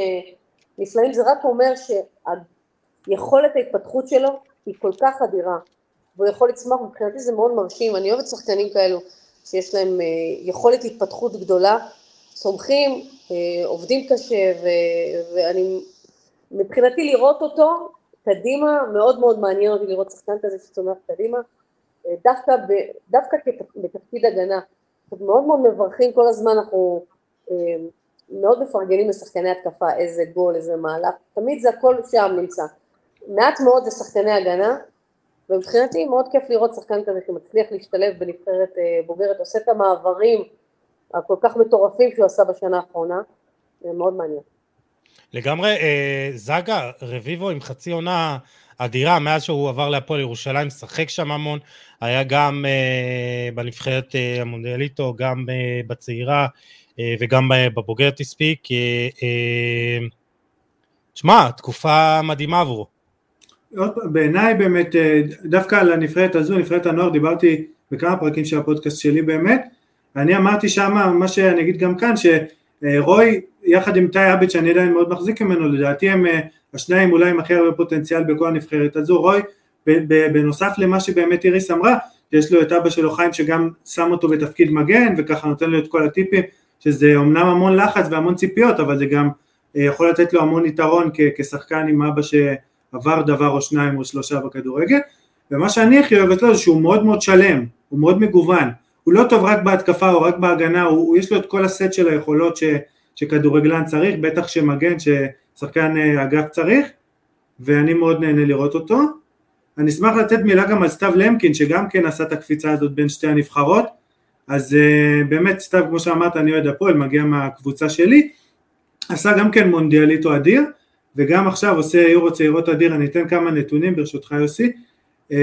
נפלאים, זה רק אומר שיכולת ההתפתחות שלו היא כל כך אדירה, והוא יכול לצמוח, מבחינתי זה מאוד מרשים, אני אוהבת שחקנים כאלו שיש להם יכולת התפתחות גדולה, צומחים, עובדים קשה, ואני, מבחינתי לראות אותו קדימה, מאוד מאוד מעניין אותי לראות שחקן כזה שצומח קדימה, אה, דווקא, ב, דווקא בתפקיד הגנה. אנחנו מאוד מאוד מברכים, כל הזמן אנחנו אה, מאוד מפרגנים לשחקני התקפה, איזה גול, איזה מהלך, תמיד זה הכל שם נמצא. מעט מאוד זה שחקני הגנה, ומבחינתי מאוד כיף לראות שחקן כזה שמצליח להשתלב בנבחרת אה, בוגרת, עושה את המעברים הכל כך מטורפים שהוא עשה בשנה האחרונה, זה מאוד מעניין. לגמרי, אה, זגה, רביבו עם חצי עונה אדירה, מאז שהוא עבר להפועל ירושלים, שחק שם המון, היה גם אה, בנבחרת אה, המונדיאליטו, גם אה, בצעירה אה, וגם בבוגרת הספיק. אה, אה, תשמע, תקופה מדהימה עבורו. בעיניי באמת, אה, דווקא על הנבחרת הזו, נבחרת הנוער, דיברתי בכמה פרקים של הפודקאסט שלי באמת, ואני אמרתי שם, מה שאני אגיד גם כאן, שרוי יחד עם טי אביץ' שאני עדיין מאוד מחזיק ממנו, לדעתי הם אה, השניים אולי עם הכי הרבה פוטנציאל בכל הנבחרת הזו, רוי בנוסף למה שבאמת איריס אמרה, יש לו את אבא שלו חיים שגם שם אותו בתפקיד מגן וככה נותן לו את כל הטיפים שזה אומנם המון לחץ והמון ציפיות אבל זה גם אה, יכול לתת לו המון יתרון כשחקן עם אבא שעבר דבר או שניים או שלושה בכדורגל. ומה שאני הכי אוהבת לו זה שהוא מאוד מאוד שלם, הוא מאוד מגוון, הוא לא טוב רק בהתקפה או רק בהגנה, הוא, הוא יש לו את כל הסט של היכולות ש, שכדורגלן צריך, בטח שמגן, ששחקן אה, אגף צריך ואני מאוד נהנה לראות אותו. אני אשמח לתת מילה גם על סתיו למקין שגם כן עשה את הקפיצה הזאת בין שתי הנבחרות. אז uh, באמת סתיו כמו שאמרת אני אוהד הפועל מגיע מהקבוצה שלי. עשה גם כן מונדיאליטו אדיר וגם עכשיו עושה יורו צעירות אדיר אני אתן כמה נתונים ברשותך יוסי. uh,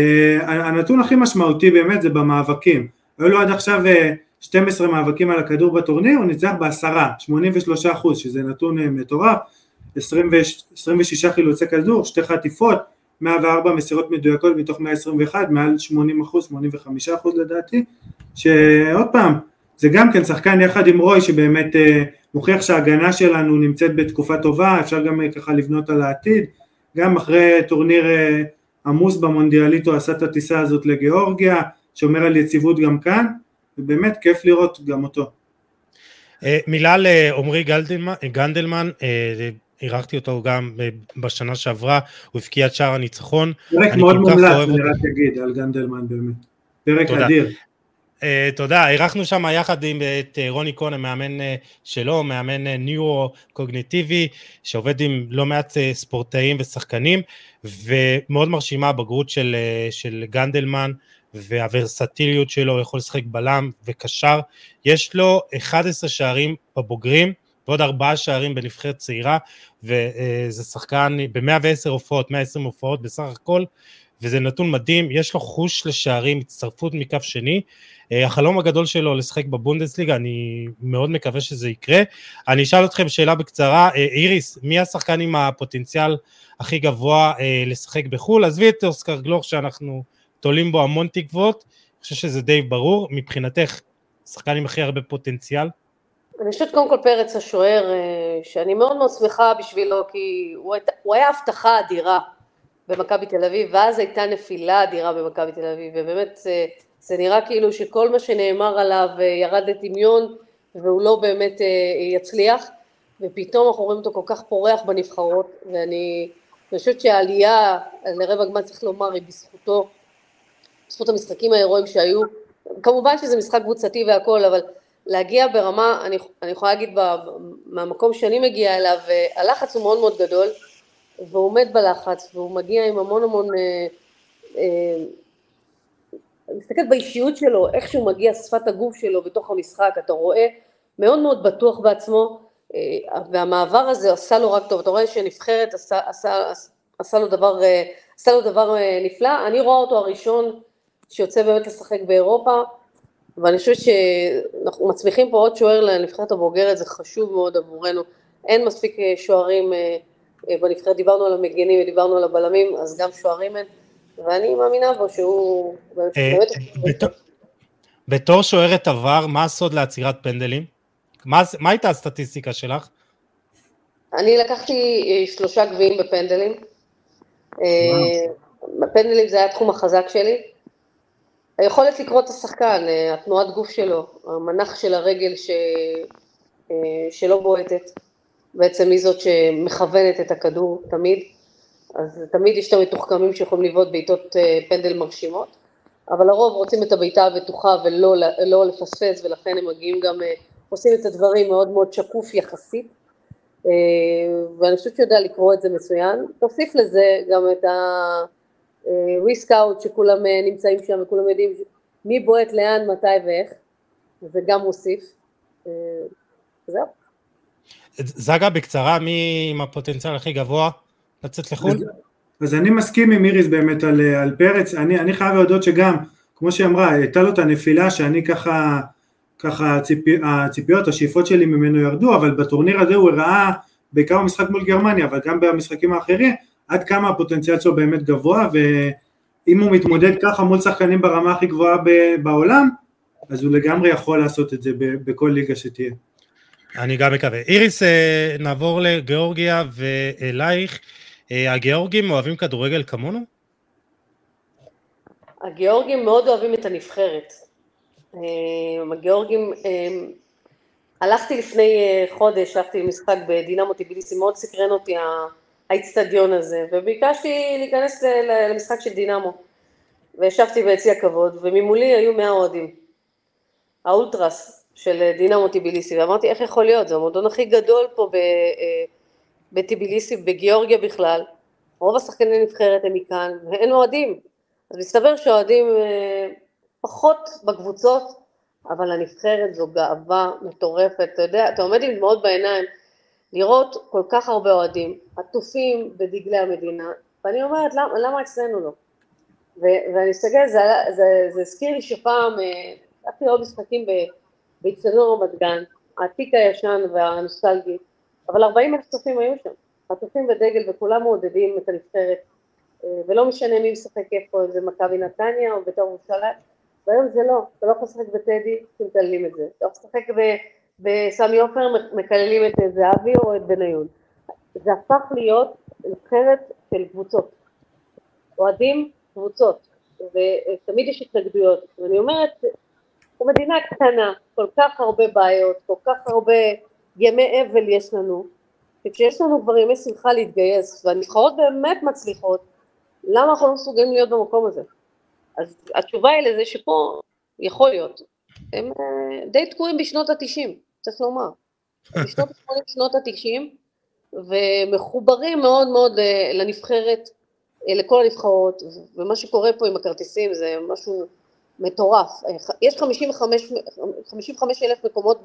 הנתון הכי משמעותי באמת זה במאבקים. היו לו עד עכשיו 12 מאבקים על הכדור בטורניר הוא ניצח בעשרה 83 אחוז שזה נתון uh, מטורף. 26 חילוצי כדור שתי חטיפות 104 מסירות מדויקות מתוך 121, מעל 80 אחוז, 85 אחוז לדעתי, שעוד פעם, זה גם כן שחקן יחד עם רוי שבאמת אה, מוכיח שההגנה שלנו נמצאת בתקופה טובה, אפשר גם אה, ככה לבנות על העתיד, גם אחרי טורניר אה, עמוס במונדיאליטו עשה את הטיסה הזאת לגיאורגיה, שומר על יציבות גם כאן, ובאמת כיף לראות גם אותו. מילה לעמרי גנדלמן, אירחתי אותו גם בשנה שעברה, הוא הבקיע את שער הניצחון. פרק מאוד מומלץ, אני רק אגיד, על גנדלמן באמת. פרק אדיר. תודה, אירחנו שם יחד עם את רוני כהן, המאמן שלו, מאמן ניורו-קוגניטיבי, שעובד עם לא מעט ספורטאים ושחקנים, ומאוד מרשימה הבגרות של, של גנדלמן, והוורסטיליות שלו, יכול לשחק בלם וקשר. יש לו 11 שערים בבוגרים, ועוד ארבעה שערים בנבחרת צעירה, וזה שחקן ב-110 הופעות, 120 הופעות בסך הכל, וזה נתון מדהים, יש לו חוש לשערים, הצטרפות מכף שני, אה, החלום הגדול שלו לשחק בבונדסליגה, אני מאוד מקווה שזה יקרה. אני אשאל אתכם שאלה בקצרה, אה, איריס, מי השחקן עם הפוטנציאל הכי גבוה אה, לשחק בחו"ל? עזבי את אוסקר גלוך שאנחנו תולים בו המון תקוות, אני חושב שזה די ברור, מבחינתך, שחקן עם הכי הרבה פוטנציאל? אני חושבת קודם כל פרץ השוער, אה, שאני מאוד מאוד שמחה בשבילו, כי הוא, היית, הוא היה הבטחה אדירה במכבי תל אביב, ואז הייתה נפילה אדירה במכבי תל אביב, ובאמת זה, אה, זה נראה כאילו שכל מה שנאמר עליו אה, ירד לטמיון, והוא לא באמת יצליח, ופתאום אנחנו רואים אותו כל כך פורח בנבחרות, ואני חושבת שהעלייה לרבע גמר צריך לומר היא בזכותו, בזכות המשחקים ההירואיים שהיו, כמובן שזה משחק קבוצתי והכל, אבל להגיע ברמה, אני, אני יכולה להגיד מהמקום שאני מגיעה אליו, הלחץ הוא מאוד מאוד גדול, והוא עומד בלחץ, והוא מגיע עם המון המון, אה, אה, אני מסתכלת באישיות שלו, איך שהוא מגיע, שפת הגוף שלו בתוך המשחק, אתה רואה, מאוד מאוד בטוח בעצמו, אה, והמעבר הזה עשה לו רק טוב, אתה רואה שנבחרת עשה, עשה, עשה לו דבר, אה, עשה לו דבר אה, נפלא, אני רואה אותו הראשון שיוצא באמת לשחק באירופה, ואני חושבת שאנחנו מצמיחים פה עוד שוער לנבחרת הבוגרת, זה חשוב מאוד עבורנו. אין מספיק אה, שוערים אה, אה, בנבחרת, דיברנו על המגנים ודיברנו על הבלמים, אז גם שוערים אין, ואני מאמינה בו שהוא באמת... בתור שוערת עבר, מה הסוד לעצירת פנדלים? מה, מה הייתה הסטטיסטיקה שלך? אני לקחתי שלושה גביעים בפנדלים. בפנדלים זה היה התחום החזק שלי. היכולת לקרוא את השחקן, אה, התנועת גוף שלו, המנח של הרגל ש... אה, שלא בועטת, בעצם היא זאת שמכוונת את הכדור תמיד, אז תמיד יש את המתוחכמים שיכולים לבעוט בעיטות אה, פנדל מרשימות, אבל לרוב רוצים את הבעיטה הבטוחה ולא לא לפספס, ולכן הם מגיעים גם, עושים את הדברים מאוד מאוד שקוף יחסית, ואני חושבת שיודע לקרוא את זה מצוין. תוסיף לזה גם את ה... ריסקאוט שכולם אה, נמצאים שם וכולם יודעים מי בועט לאן, מתי ואיך, זה גם מוסיף. אה, זהו. זגה, בקצרה, מי עם הפוטנציאל הכי גבוה לצאת לחו"ל? אז, אז אני מסכים עם איריס באמת על, אה, על פרץ, אני, אני חייב להודות שגם, כמו שהיא אמרה, הייתה לו את הנפילה שאני ככה, ככה הציפי, הציפיות, השאיפות שלי ממנו ירדו, אבל בטורניר הזה הוא ראה, בעיקר במשחק מול גרמניה, אבל גם במשחקים האחרים, עד כמה הפוטנציאל שלו באמת גבוה, ואם הוא מתמודד ככה מול שחקנים ברמה הכי גבוהה בעולם, אז הוא לגמרי יכול לעשות את זה בכל ליגה שתהיה. אני גם מקווה. איריס, אה, נעבור לגיאורגיה ואלייך. אה, הגיאורגים אוהבים כדורגל כמונו? הגיאורגים מאוד אוהבים את הנבחרת. הגיאורגים, הלכתי לפני חודש, הלכתי למשחק בדינמו טיביליסי, מאוד סקרן אותי האיצטדיון הזה, וביקשתי להיכנס למשחק של דינמו. וישבתי ביציא הכבוד, וממולי היו מאה אוהדים. האולטרס של דינמו טיביליסי, ואמרתי, איך יכול להיות? זה המועדון הכי גדול פה אה, בטיביליסי, בגיאורגיה בכלל. רוב השחקני נבחרת הם מכאן, ואין אוהדים. אז מסתבר שאוהדים אה, פחות בקבוצות, אבל הנבחרת זו גאווה מטורפת. אתה יודע, אתה עומד עם דמעות בעיניים, לראות כל כך הרבה אוהדים, עטופים בדגלי המדינה, ואני אומרת, למה, למה אצלנו לא? ואני מסתכלת, זה הזכיר לי שפעם, אה, הלכתי לעוד משחקים באיצטדיון רמת גן, העתיק הישן והנוסטלגי, אבל 40 אלף צופים היו שם, עטופים בדגל וכולם מעודדים את הנבחרת, אה, ולא משנה מי משחק איפה, אם זה מכבי נתניה או בית"ר ירושלים, והיום זה לא, אתה לא יכול לשחק בטדי כי מקללים את זה, אתה יכול לשחק בסמי עופר, מקללים את זהבי או את בניון. זה הפך להיות נבחרת של קבוצות. אוהדים קבוצות, ותמיד יש התנגדויות. ואני אומרת, זו מדינה קטנה, כל כך הרבה בעיות, כל כך הרבה ימי אבל יש לנו, וכשיש לנו כבר ימי שמחה להתגייס, והנבחרות באמת מצליחות, למה אנחנו לא מסוגלים להיות במקום הזה? אז התשובה היא לזה שפה, יכול להיות, הם אה, די תקועים בשנות התשעים, צריך לומר. בשנות ה-80, שנות התשעים, ומחוברים מאוד מאוד אה, לנבחרת, אה, לכל הנבחרות, ומה שקורה פה עם הכרטיסים זה משהו מטורף. יש 55, 55 אלף מקומות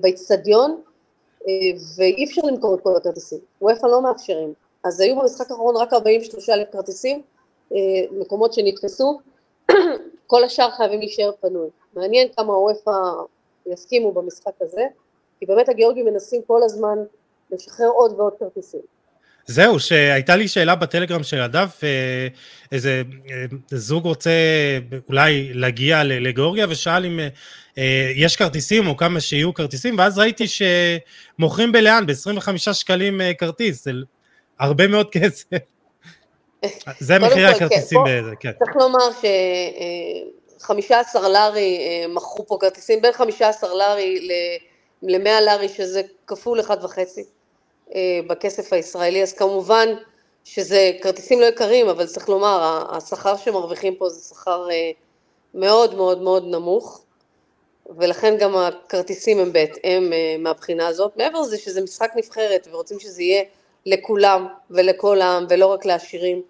באיצטדיון, ואי אפשר למכור את כל הכרטיסים. וופא לא מאפשרים. אז היו במשחק האחרון רק 43 אלף כרטיסים, מקומות שנתפסו, כל השאר חייבים להישאר פנוי. מעניין כמה וופא יסכימו במשחק הזה, כי באמת הגיאורגים מנסים כל הזמן לשחרר עוד ועוד כרטיסים. זהו, שהייתה לי שאלה בטלגרם של הדף, אה, איזה אה, זוג רוצה אולי להגיע לגיאורגיה ושאל אם אה, יש כרטיסים או כמה שיהיו כרטיסים, ואז ראיתי שמוכרים בלאן ב-25 שקלים כרטיס, זה הרבה מאוד כסף. זה מחיר הכרטיסים באיזה, כן. צריך לומר ש-15 לארי מכרו פה כרטיסים, בין 15 לארי ל-100 לארי, שזה כפול אחד וחצי. אה, בכסף הישראלי, אז כמובן שזה כרטיסים לא יקרים, אבל צריך לומר, השכר שמרוויחים פה זה שכר אה, מאוד מאוד מאוד נמוך, ולכן גם הכרטיסים הם בהתאם אה, מהבחינה הזאת. מעבר לזה שזה משחק נבחרת ורוצים שזה יהיה לכולם ולכל העם ולא רק לעשירים,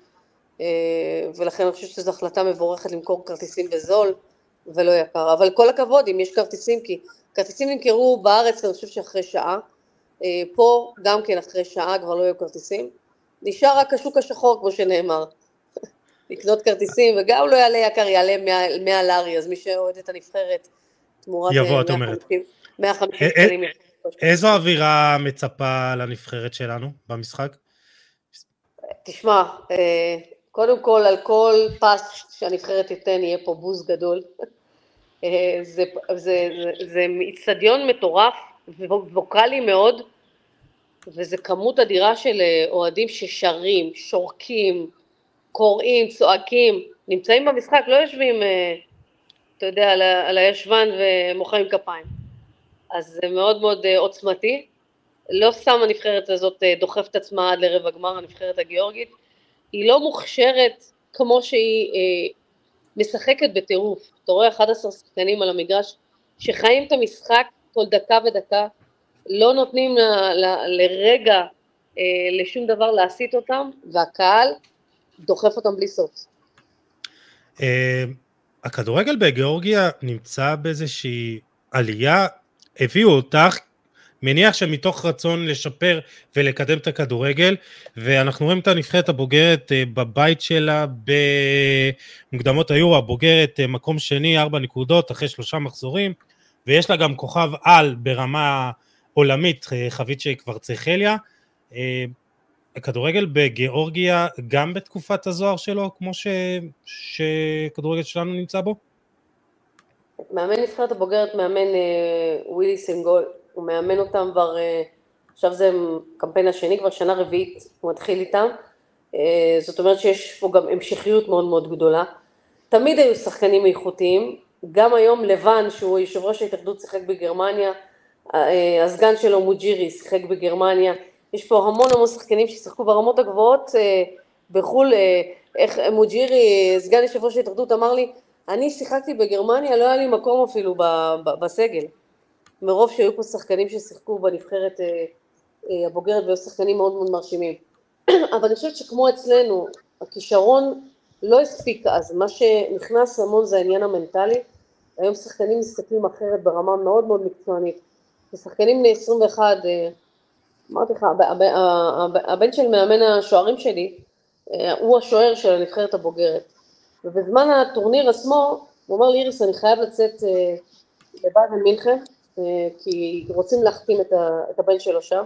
ולכן אני חושבת שזו החלטה מבורכת למכור כרטיסים בזול ולא יקר. אבל כל הכבוד אם יש כרטיסים, כי כרטיסים נמכרו בארץ, אני חושבת שאחרי שעה, אה, פה גם כן אחרי שעה כבר לא יהיו כרטיסים. נשאר רק השוק השחור כמו שנאמר. לקנות כרטיסים וגם לא יעלה יקר, יעלה 100 לארי, אז מי שאוהד את הנבחרת תמורת יבוא, את אומרת. 150 שקלים. איזו אווירה מצפה לנבחרת שלנו במשחק? תשמע, אה, קודם כל על כל פס שהנבחרת תיתן יהיה פה בוז גדול. אה, זה איצטדיון מטורף ווקאלי מאוד, וזה כמות אדירה של אה, אוהדים ששרים, שורקים, קוראים, צועקים, נמצאים במשחק, לא יושבים, אה, אתה יודע, על, על הישבן ומוחאים כפיים. אז זה מאוד מאוד עוצמתי. לא סתם הנבחרת הזאת דוחפת עצמה עד לרבע גמר, הנבחרת הגיאורגית. היא לא מוכשרת כמו שהיא אה, משחקת בטירוף. אתה רואה 11 שחקנים על המגרש שחיים את המשחק כל דקה ודקה, לא נותנים ל, ל, לרגע אה, לשום דבר להסיט אותם, והקהל דוחף אותם בלי סוף. אה, הכדורגל בגיאורגיה נמצא באיזושהי עלייה, הביאו אותך, מניח שמתוך רצון לשפר ולקדם את הכדורגל, ואנחנו רואים את הנבחרת הבוגרת אה, בבית שלה במוקדמות היורו, הבוגרת אה, מקום שני, ארבע נקודות אחרי שלושה מחזורים, ויש לה גם כוכב על ברמה עולמית, אה, חבית קוורצחליה. אה, הכדורגל בגיאורגיה גם בתקופת הזוהר שלו, כמו ש... שכדורגל שלנו נמצא בו? מאמן נבחרת הבוגרת, מאמן ווילי סנגול, הוא מאמן אותם כבר, אה, עכשיו זה קמפיין השני, כבר שנה רביעית הוא מתחיל איתם, אה, זאת אומרת שיש פה גם המשכיות מאוד מאוד גדולה. תמיד היו שחקנים איכותיים, גם היום לבן, שהוא יושב ראש ההתאחדות, שיחק בגרמניה, אה, הסגן שלו מוג'ירי שיחק בגרמניה, יש פה המון המון שחקנים ששיחקו ברמות הגבוהות בחו"ל, איך מוג'ירי, סגן יושב ראש ההתאחדות, אמר לי, אני שיחקתי בגרמניה, לא היה לי מקום אפילו בסגל, מרוב שהיו פה שחקנים ששיחקו בנבחרת הבוגרת והיו שחקנים מאוד מאוד מרשימים. אבל אני חושבת שכמו אצלנו, הכישרון לא הספיק אז, מה שנכנס המון זה העניין המנטלי, היום שחקנים מסתכלים אחרת ברמה מאוד מאוד מקצוענית, כשחקנים בני 21, אה, אמרתי לך, הבן של מאמן השוערים שלי, אה, הוא השוער של הנבחרת הבוגרת, ובזמן הטורניר עצמו, הוא אמר לי, איריס, אני חייב לצאת אה, לבאזן מינכן, כי רוצים להחתים את הבן שלו שם,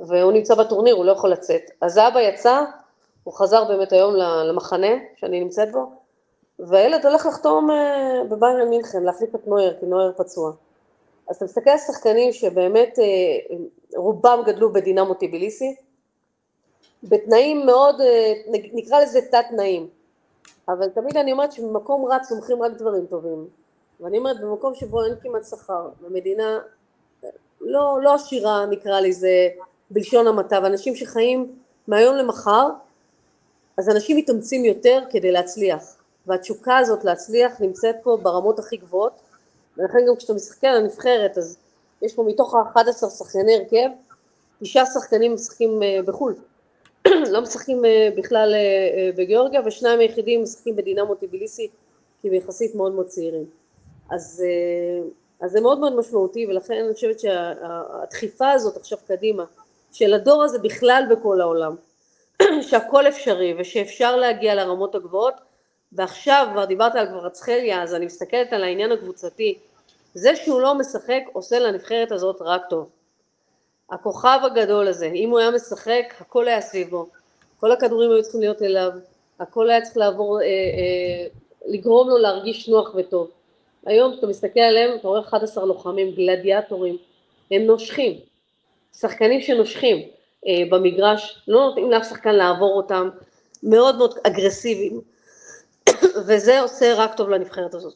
והוא נמצא בטורניר, הוא לא יכול לצאת. אז האבא יצא, הוא חזר באמת היום למחנה שאני נמצאת בו, והילד הולך לחתום אה, בביירן מינכן, להחליף את נויר, כי נויר פצוע. אז אתה מסתכל על שחקנים שבאמת אה, רובם גדלו בדינמו טיביליסי, בתנאים מאוד, אה, נקרא לזה תת תנאים, אבל תמיד אני אומרת שבמקום רע צומחים רק דברים טובים, ואני אומרת במקום שבו אין כמעט שכר, במדינה לא, לא עשירה נקרא לזה בלשון המעטה, ואנשים שחיים מהיום למחר, אז אנשים מתאמצים יותר כדי להצליח, והתשוקה הזאת להצליח נמצאת פה ברמות הכי גבוהות, ולכן גם כשאתה מסתכל על הנבחרת, אז יש פה מתוך ה-11 שחקני הרכב, תשעה שחקנים משחקים אה, בחו"ל, לא משחקים אה, בכלל אה, בגיאורגיה, ושניים היחידים משחקים בדינמו טיביליסי, כי הם יחסית מאוד מאוד צעירים. אז, אז זה מאוד מאוד משמעותי, ולכן אני חושבת שהדחיפה הזאת עכשיו קדימה, של הדור הזה בכלל בכל העולם, שהכל אפשרי ושאפשר להגיע לרמות הגבוהות ועכשיו כבר דיברת על קברצחליה אז אני מסתכלת על העניין הקבוצתי זה שהוא לא משחק עושה לנבחרת הזאת רק טוב. הכוכב הגדול הזה אם הוא היה משחק הכל היה סביבו כל הכדורים היו צריכים להיות אליו הכל היה צריך לעבור אה, אה, לגרום לו להרגיש נוח וטוב היום כשאתה מסתכל עליהם אתה רואה 11 לוחמים גלדיאטורים הם נושכים שחקנים שנושכים אה, במגרש, לא נותנים לאף שחקן לעבור אותם, מאוד מאוד אגרסיביים, וזה עושה רק טוב לנבחרת הזאת.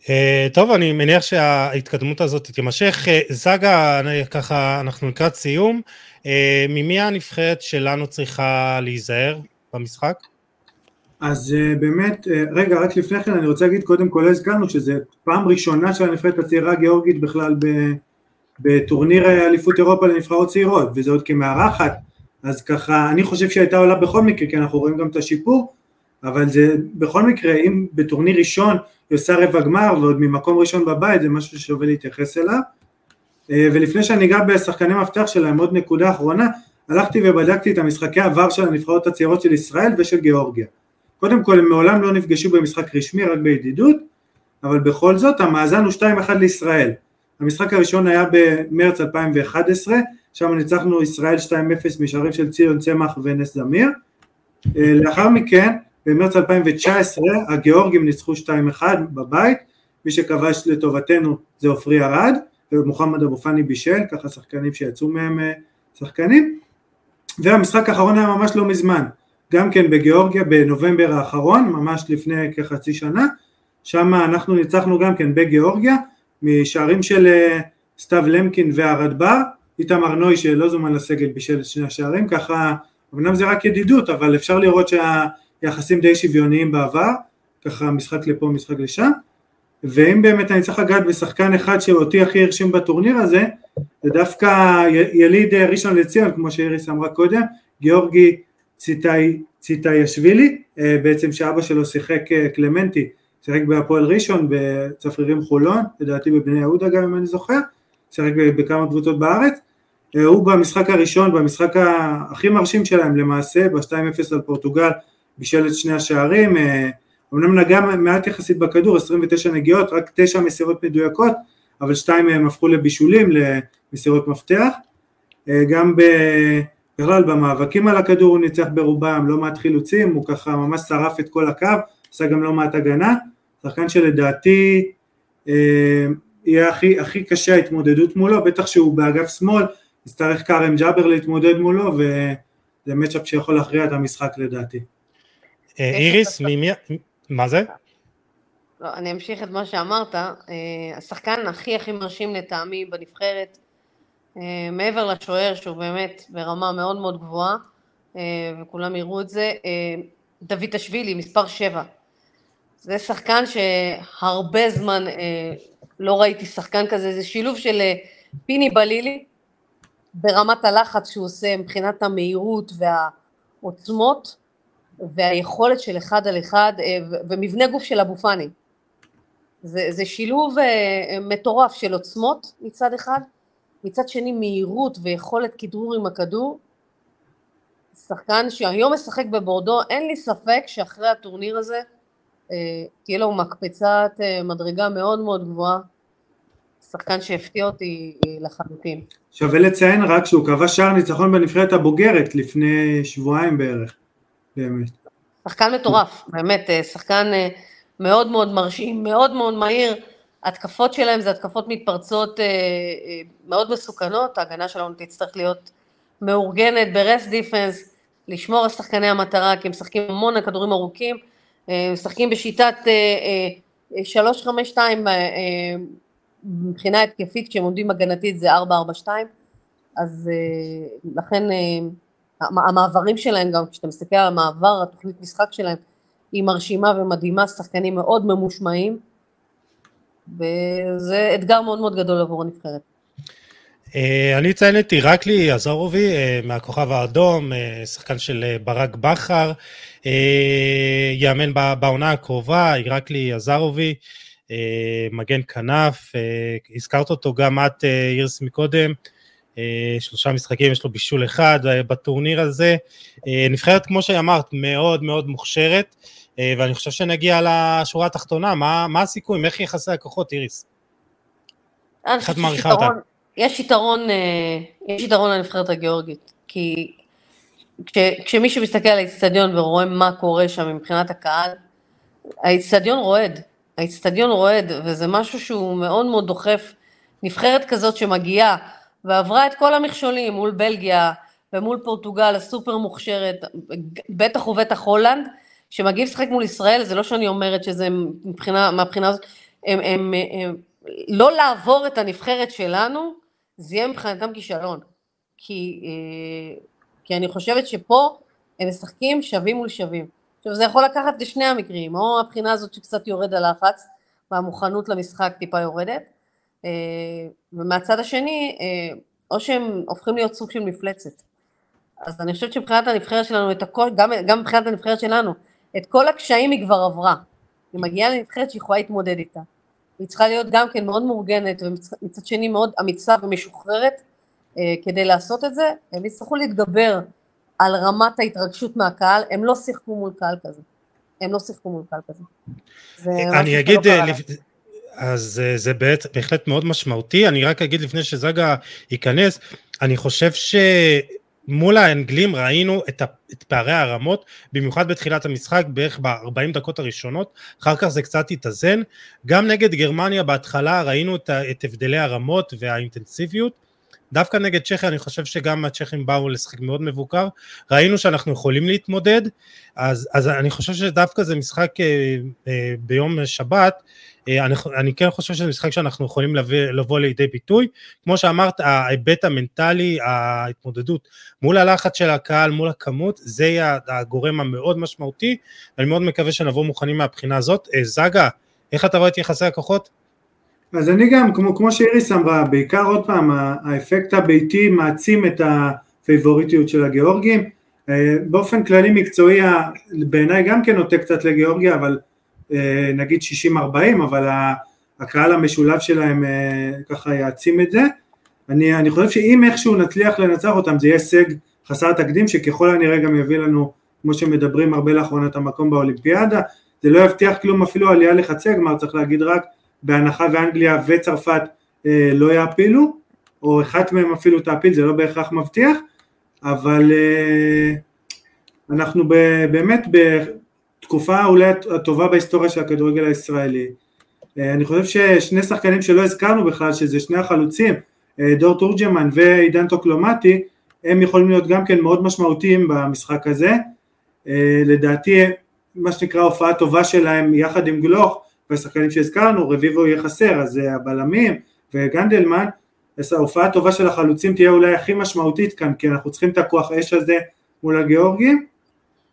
Uh, טוב, אני מניח שההתקדמות הזאת תימשך. Uh, זגה, ככה, אנחנו לקראת סיום. Uh, ממי הנבחרת שלנו צריכה להיזהר במשחק? אז uh, באמת, uh, רגע, רק לפני כן אני רוצה להגיד, קודם כל לא הזכרנו שזו פעם ראשונה של הנבחרת הצעירה הגיאורגית בכלל. בטורניר אליפות אירופה לנבחרות צעירות, וזה עוד כמארחת, אז ככה, אני חושב שהייתה עולה בכל מקרה, כי אנחנו רואים גם את השיפור, אבל זה בכל מקרה, אם בטורניר ראשון היא עושה רבע גמר ועוד ממקום ראשון בבית, זה משהו ששווה להתייחס אליו. אה, ולפני שאני אגע בשחקני מפתח שלהם, עוד נקודה אחרונה, הלכתי ובדקתי את המשחקי עבר של הנבחרות הצעירות של ישראל ושל גיאורגיה. קודם כל הם מעולם לא נפגשו במשחק רשמי, רק בידידות, אבל בכל זאת המאזן הוא 2-1 לישראל. המשחק הראשון היה במרץ 2011, שם ניצחנו ישראל 2-0 משערים של ציון צמח ונס זמיר. אה, לאחר מכן, במרץ 2019, הגיאורגים ניצחו 2-1 בבית, מי שכבש לטובתנו זה עופרי ארד, ומוחמד אבו פאני בישל, ככה שחקנים שיצאו מהם אה, שחקנים. והמשחק האחרון היה ממש לא מזמן, גם כן בגיאורגיה בנובמבר האחרון, ממש לפני כחצי שנה, שם אנחנו ניצחנו גם כן בגיאורגיה, משערים של אה, סתיו למקין והרד בר, איתמר נוי שלא זומן לסגל בשל שני השערים, ככה, אמנם זה רק ידידות, אבל אפשר לראות שהיחסים די שוויוניים בעבר, ככה משחק לפה, משחק לשם, ואם באמת אני צריך לגעת בשחקן אחד שאותי הכי הרשים בטורניר הזה, זה דווקא יליד אה, ראשון לציון, כמו שאיריס אמרה קודם, גיאורגי ציטאי, ציטאיישווילי, אה, בעצם שאבא שלו שיחק קלמנטי שיחק בהפועל ראשון, בצפרירים חולון, לדעתי בבני יהודה גם אם אני זוכר, שיחק בכמה קבוצות בארץ, אה, הוא במשחק הראשון, במשחק הכי מרשים שלהם למעשה, ב-2-0 על פורטוגל, בישל את שני השערים, אמנם נגע מעט יחסית בכדור, 29 נגיעות, רק 9 מסירות מדויקות, אבל שתיים מהם הפכו לבישולים, למסירות מפתח. אה, גם בכלל במאבקים על הכדור הוא ניצח ברובם, לא מעט חילוצים, הוא ככה ממש שרף את כל הקו, עשה גם לא מעט הגנה, שחקן שלדעתי אה, יהיה הכי, הכי קשה ההתמודדות מולו, בטח שהוא באגף שמאל, יצטרך כרם ג'אבר להתמודד מולו, וזה מצ'אפ שיכול להכריע את המשחק לדעתי. אה, איריס, ממי... מה זה? לא, אני אמשיך את מה שאמרת. אה, השחקן הכי הכי מרשים לטעמי בנבחרת, מעבר לשוער שהוא באמת ברמה מאוד מאוד גבוהה, אה, וכולם יראו את זה, דוד אשווילי, מספר 7. זה שחקן שהרבה זמן לא ראיתי שחקן כזה, זה שילוב של פיני בלילי ברמת הלחץ שהוא עושה מבחינת המהירות והעוצמות והיכולת של אחד על אחד ומבנה גוף של אבו פאני. זה, זה שילוב מטורף של עוצמות מצד אחד, מצד שני מהירות ויכולת כדרור עם הכדור. שחקן שהיום משחק בבורדו, אין לי ספק שאחרי הטורניר הזה uh, תהיה לו מקפצת uh, מדרגה מאוד מאוד גבוהה. שחקן שהפתיע אותי לחלוטין. שווה לציין רק שהוא קבע שער ניצחון בנבחרת הבוגרת לפני שבועיים בערך, באמת. שחקן מטורף, באמת, שחקן מאוד מאוד מרשים, מאוד מאוד מהיר, התקפות שלהם זה התקפות מתפרצות אה, אה, מאוד מסוכנות, ההגנה שלנו תצטרך להיות מאורגנת ברסט דיפנס, לשמור על שחקני המטרה, כי הם משחקים המון על כדורים ארוכים, אה, משחקים בשיטת 3-5-2 מבחינה התקפית, כשהם עומדים הגנתית זה 4-4-2, אז לכן המעברים שלהם גם, כשאתה מסתכל על המעבר, התוכנית משחק שלהם, היא מרשימה ומדהימה, שחקנים מאוד ממושמעים, וזה אתגר מאוד מאוד גדול עבור הנבחרת. אה, אני אציין את עירקלי עזרובי אה, מהכוכב האדום, אה, שחקן של ברק בכר, יאמן בעונה הקרובה, עירקלי עזרובי, מגן כנף, הזכרת אותו גם את אירס מקודם, שלושה משחקים, יש לו בישול אחד בטורניר הזה. נבחרת, כמו שאמרת, מאוד מאוד מוכשרת. אה, ואני חושב שנגיע לשורה התחתונה, מה, מה הסיכוי, איך יחסי הכוחות, איריס? איך את מעריכה אותה? יש יתרון, אה, יש יתרון לנבחרת הגיאורגית, כי כש, כשמישהו מסתכל על האיצטדיון ורואה מה קורה שם מבחינת הקהל, האיצטדיון רועד, האיצטדיון רועד, וזה משהו שהוא מאוד מאוד דוחף. נבחרת כזאת שמגיעה ועברה את כל המכשולים מול בלגיה ומול פורטוגל הסופר מוכשרת, בטח ובטח הולנד, שמגיעים לשחק מול ישראל, זה לא שאני אומרת שזה מבחינה, מהבחינה הזאת, הם, הם, הם, הם, לא לעבור את הנבחרת שלנו, זה יהיה מבחינתם כישלון. כי, אה, כי אני חושבת שפה הם משחקים שווים מול שווים. עכשיו זה יכול לקחת לשני המקרים, או הבחינה הזאת שקצת יורד הלחץ, והמוכנות למשחק טיפה יורדת, אה, ומהצד השני, אה, או שהם הופכים להיות סוג של מפלצת. אז אני חושבת שמבחינת הנבחרת שלנו, את הכל, גם, גם מבחינת הנבחרת שלנו, את כל הקשיים היא כבר עברה. היא מגיעה לנבחרת שהיא יכולה להתמודד איתה. היא צריכה להיות גם כן מאוד מאורגנת ומצד שני מאוד אמיצה ומשוחררת אה, כדי לעשות את זה. הם יצטרכו להתגבר על רמת ההתרגשות מהקהל, הם לא שיחקו מול קהל כזה. הם לא שיחקו מול קהל כזה. אני אגיד, לא אז אה, זה בהחלט מאוד משמעותי, אני רק אגיד לפני שזגה ייכנס, אני חושב ש... מול האנגלים ראינו את, את פערי הרמות, במיוחד בתחילת המשחק, בערך ב-40 דקות הראשונות, אחר כך זה קצת התאזן. גם נגד גרמניה בהתחלה ראינו את, את הבדלי הרמות והאינטנסיביות. דווקא נגד צ'כיה אני חושב שגם הצ'כים באו לשחק מאוד מבוקר, ראינו שאנחנו יכולים להתמודד, אז, אז אני חושב שדווקא זה משחק אה, אה, ביום שבת, אני, אני כן חושב שזה משחק שאנחנו יכולים לבוא, לבוא לידי ביטוי, כמו שאמרת ההיבט המנטלי, ההתמודדות מול הלחץ של הקהל, מול הכמות, זה יהיה הגורם המאוד משמעותי, ואני מאוד מקווה שנבוא מוכנים מהבחינה הזאת. אה, זגה, איך אתה רואה את יחסי הכוחות? אז אני גם, כמו, כמו שאיריס אמרה, בעיקר עוד פעם, האפקט הביתי מעצים את הפייבוריטיות של הגיאורגים. אה, באופן כללי מקצועי, בעיניי גם כן נוטה קצת לגיאורגיה, אבל אה, נגיד 60-40, אבל הקהל המשולב שלהם אה, ככה יעצים את זה. אני, אני חושב שאם איכשהו נצליח לנצח אותם זה יהיה הישג חסר תקדים שככל הנראה גם יביא לנו, כמו שמדברים הרבה לאחרונה, את המקום באולימפיאדה. זה לא יבטיח כלום אפילו עלייה לחצי הגמר, צריך להגיד רק, בהנחה ואנגליה וצרפת אה, לא יעפילו, או אחת מהם אפילו תעפיל, זה לא בהכרח מבטיח, אבל אה, אנחנו ב, באמת בתקופה אולי הטובה בהיסטוריה של הכדורגל הישראלי. אה, אני חושב ששני שחקנים שלא הזכרנו בכלל, שזה שני החלוצים, אה, דור תורג'מן ועידן טוקלומטי, הם יכולים להיות גם כן מאוד משמעותיים במשחק הזה. אה, לדעתי מה שנקרא הופעה טובה שלהם יחד עם גלוך והשחקנים שהזכרנו, רביבו יהיה חסר, אז הבלמים וגנדלמן, אז ההופעה הטובה של החלוצים תהיה אולי הכי משמעותית כאן, כי אנחנו צריכים את הכוח אש הזה מול הגיאורגים,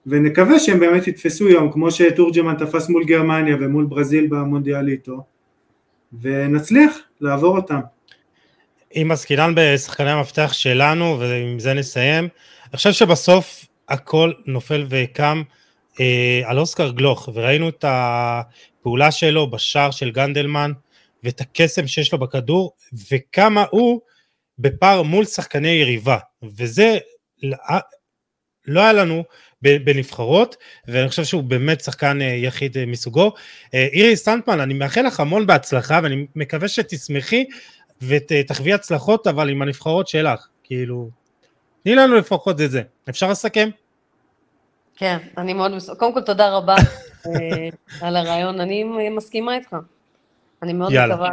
ונקווה שהם באמת יתפסו יום, כמו שתורג'מן תפס מול גרמניה ומול ברזיל במונדיאליטו, ונצליח לעבור אותם. אם עסקינן בשחקני המפתח שלנו, ועם זה נסיים, אני חושב שבסוף הכל נופל וקם אה, על אוסקר גלוך, וראינו את הפעולה שלו בשער של גנדלמן, ואת הקסם שיש לו בכדור, וכמה הוא בפער מול שחקני יריבה, וזה לא היה לנו בנבחרות, ואני חושב שהוא באמת שחקן אה, יחיד אה, מסוגו. אה, אירי סטנטמן, אני מאחל לך המון בהצלחה, ואני מקווה שתשמחי ותחווי הצלחות, אבל עם הנבחרות שלך, כאילו, תני לנו לפחות את זה. אפשר לסכם? כן, אני מאוד, קודם כל תודה רבה על הרעיון, אני מסכימה איתך. אני מאוד יאללה. מקווה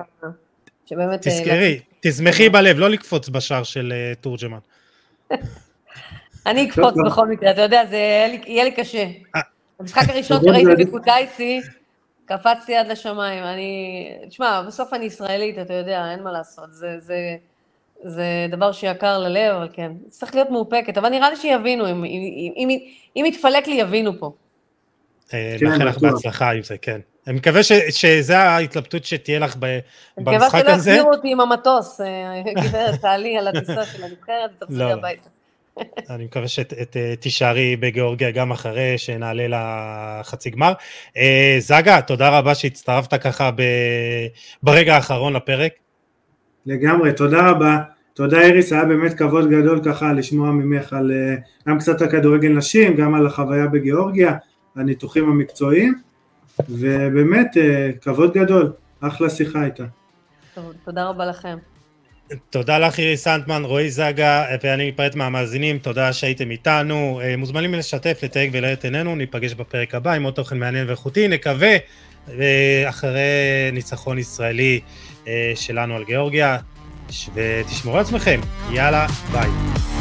שבאמת... תזכרי, תשמחי בלב, לא לקפוץ בשער של תורג'מן. אני אקפוץ בכל מקרה, אתה יודע, זה יהיה לי קשה. אה. המשחק הראשון שראיתי בקוטייסי, קפצתי עד לשמיים. אני, תשמע, בסוף אני ישראלית, אתה יודע, אין מה לעשות. זה, זה, זה דבר שיקר ללב, אבל כן, צריך להיות מאופקת. אבל נראה לי שיבינו, אם, אם, אם, אם יתפלק לי, יבינו פה. אה, כן, לך בהצלחה עם זה, כן. אני מקווה שזה ההתלבטות שתהיה לך במשחק הזה. אני מקווה שלא יחזירו אותי עם המטוס, אה, גברת, תעלי על הטיסה של הנבחרת ותחזרי לא, לא. הביתה. אני מקווה שתישארי בגיאורגיה גם אחרי שנעלה לחצי גמר. אה, זגה, תודה רבה שהצטרפת ככה ברגע האחרון לפרק. לגמרי, תודה רבה. תודה איריס, היה באמת כבוד גדול ככה לשמוע ממך על אה, גם קצת הכדורגל נשים, גם על החוויה בגיאורגיה, הניתוחים המקצועיים, ובאמת אה, כבוד גדול, אחלה שיחה איתה. טוב, תודה רבה לכם. תודה לך אירי סנטמן, רועי זגה, ואני אפרד מהמאזינים, תודה שהייתם איתנו. אה, מוזמנים לשתף, לתייג את עינינו, ניפגש בפרק הבא עם עוד תוכן מעניין ואיכותי, נקווה אה, אחרי ניצחון ישראלי אה, שלנו על גיאורגיה, ותשמרו על עצמכם, יאללה, ביי.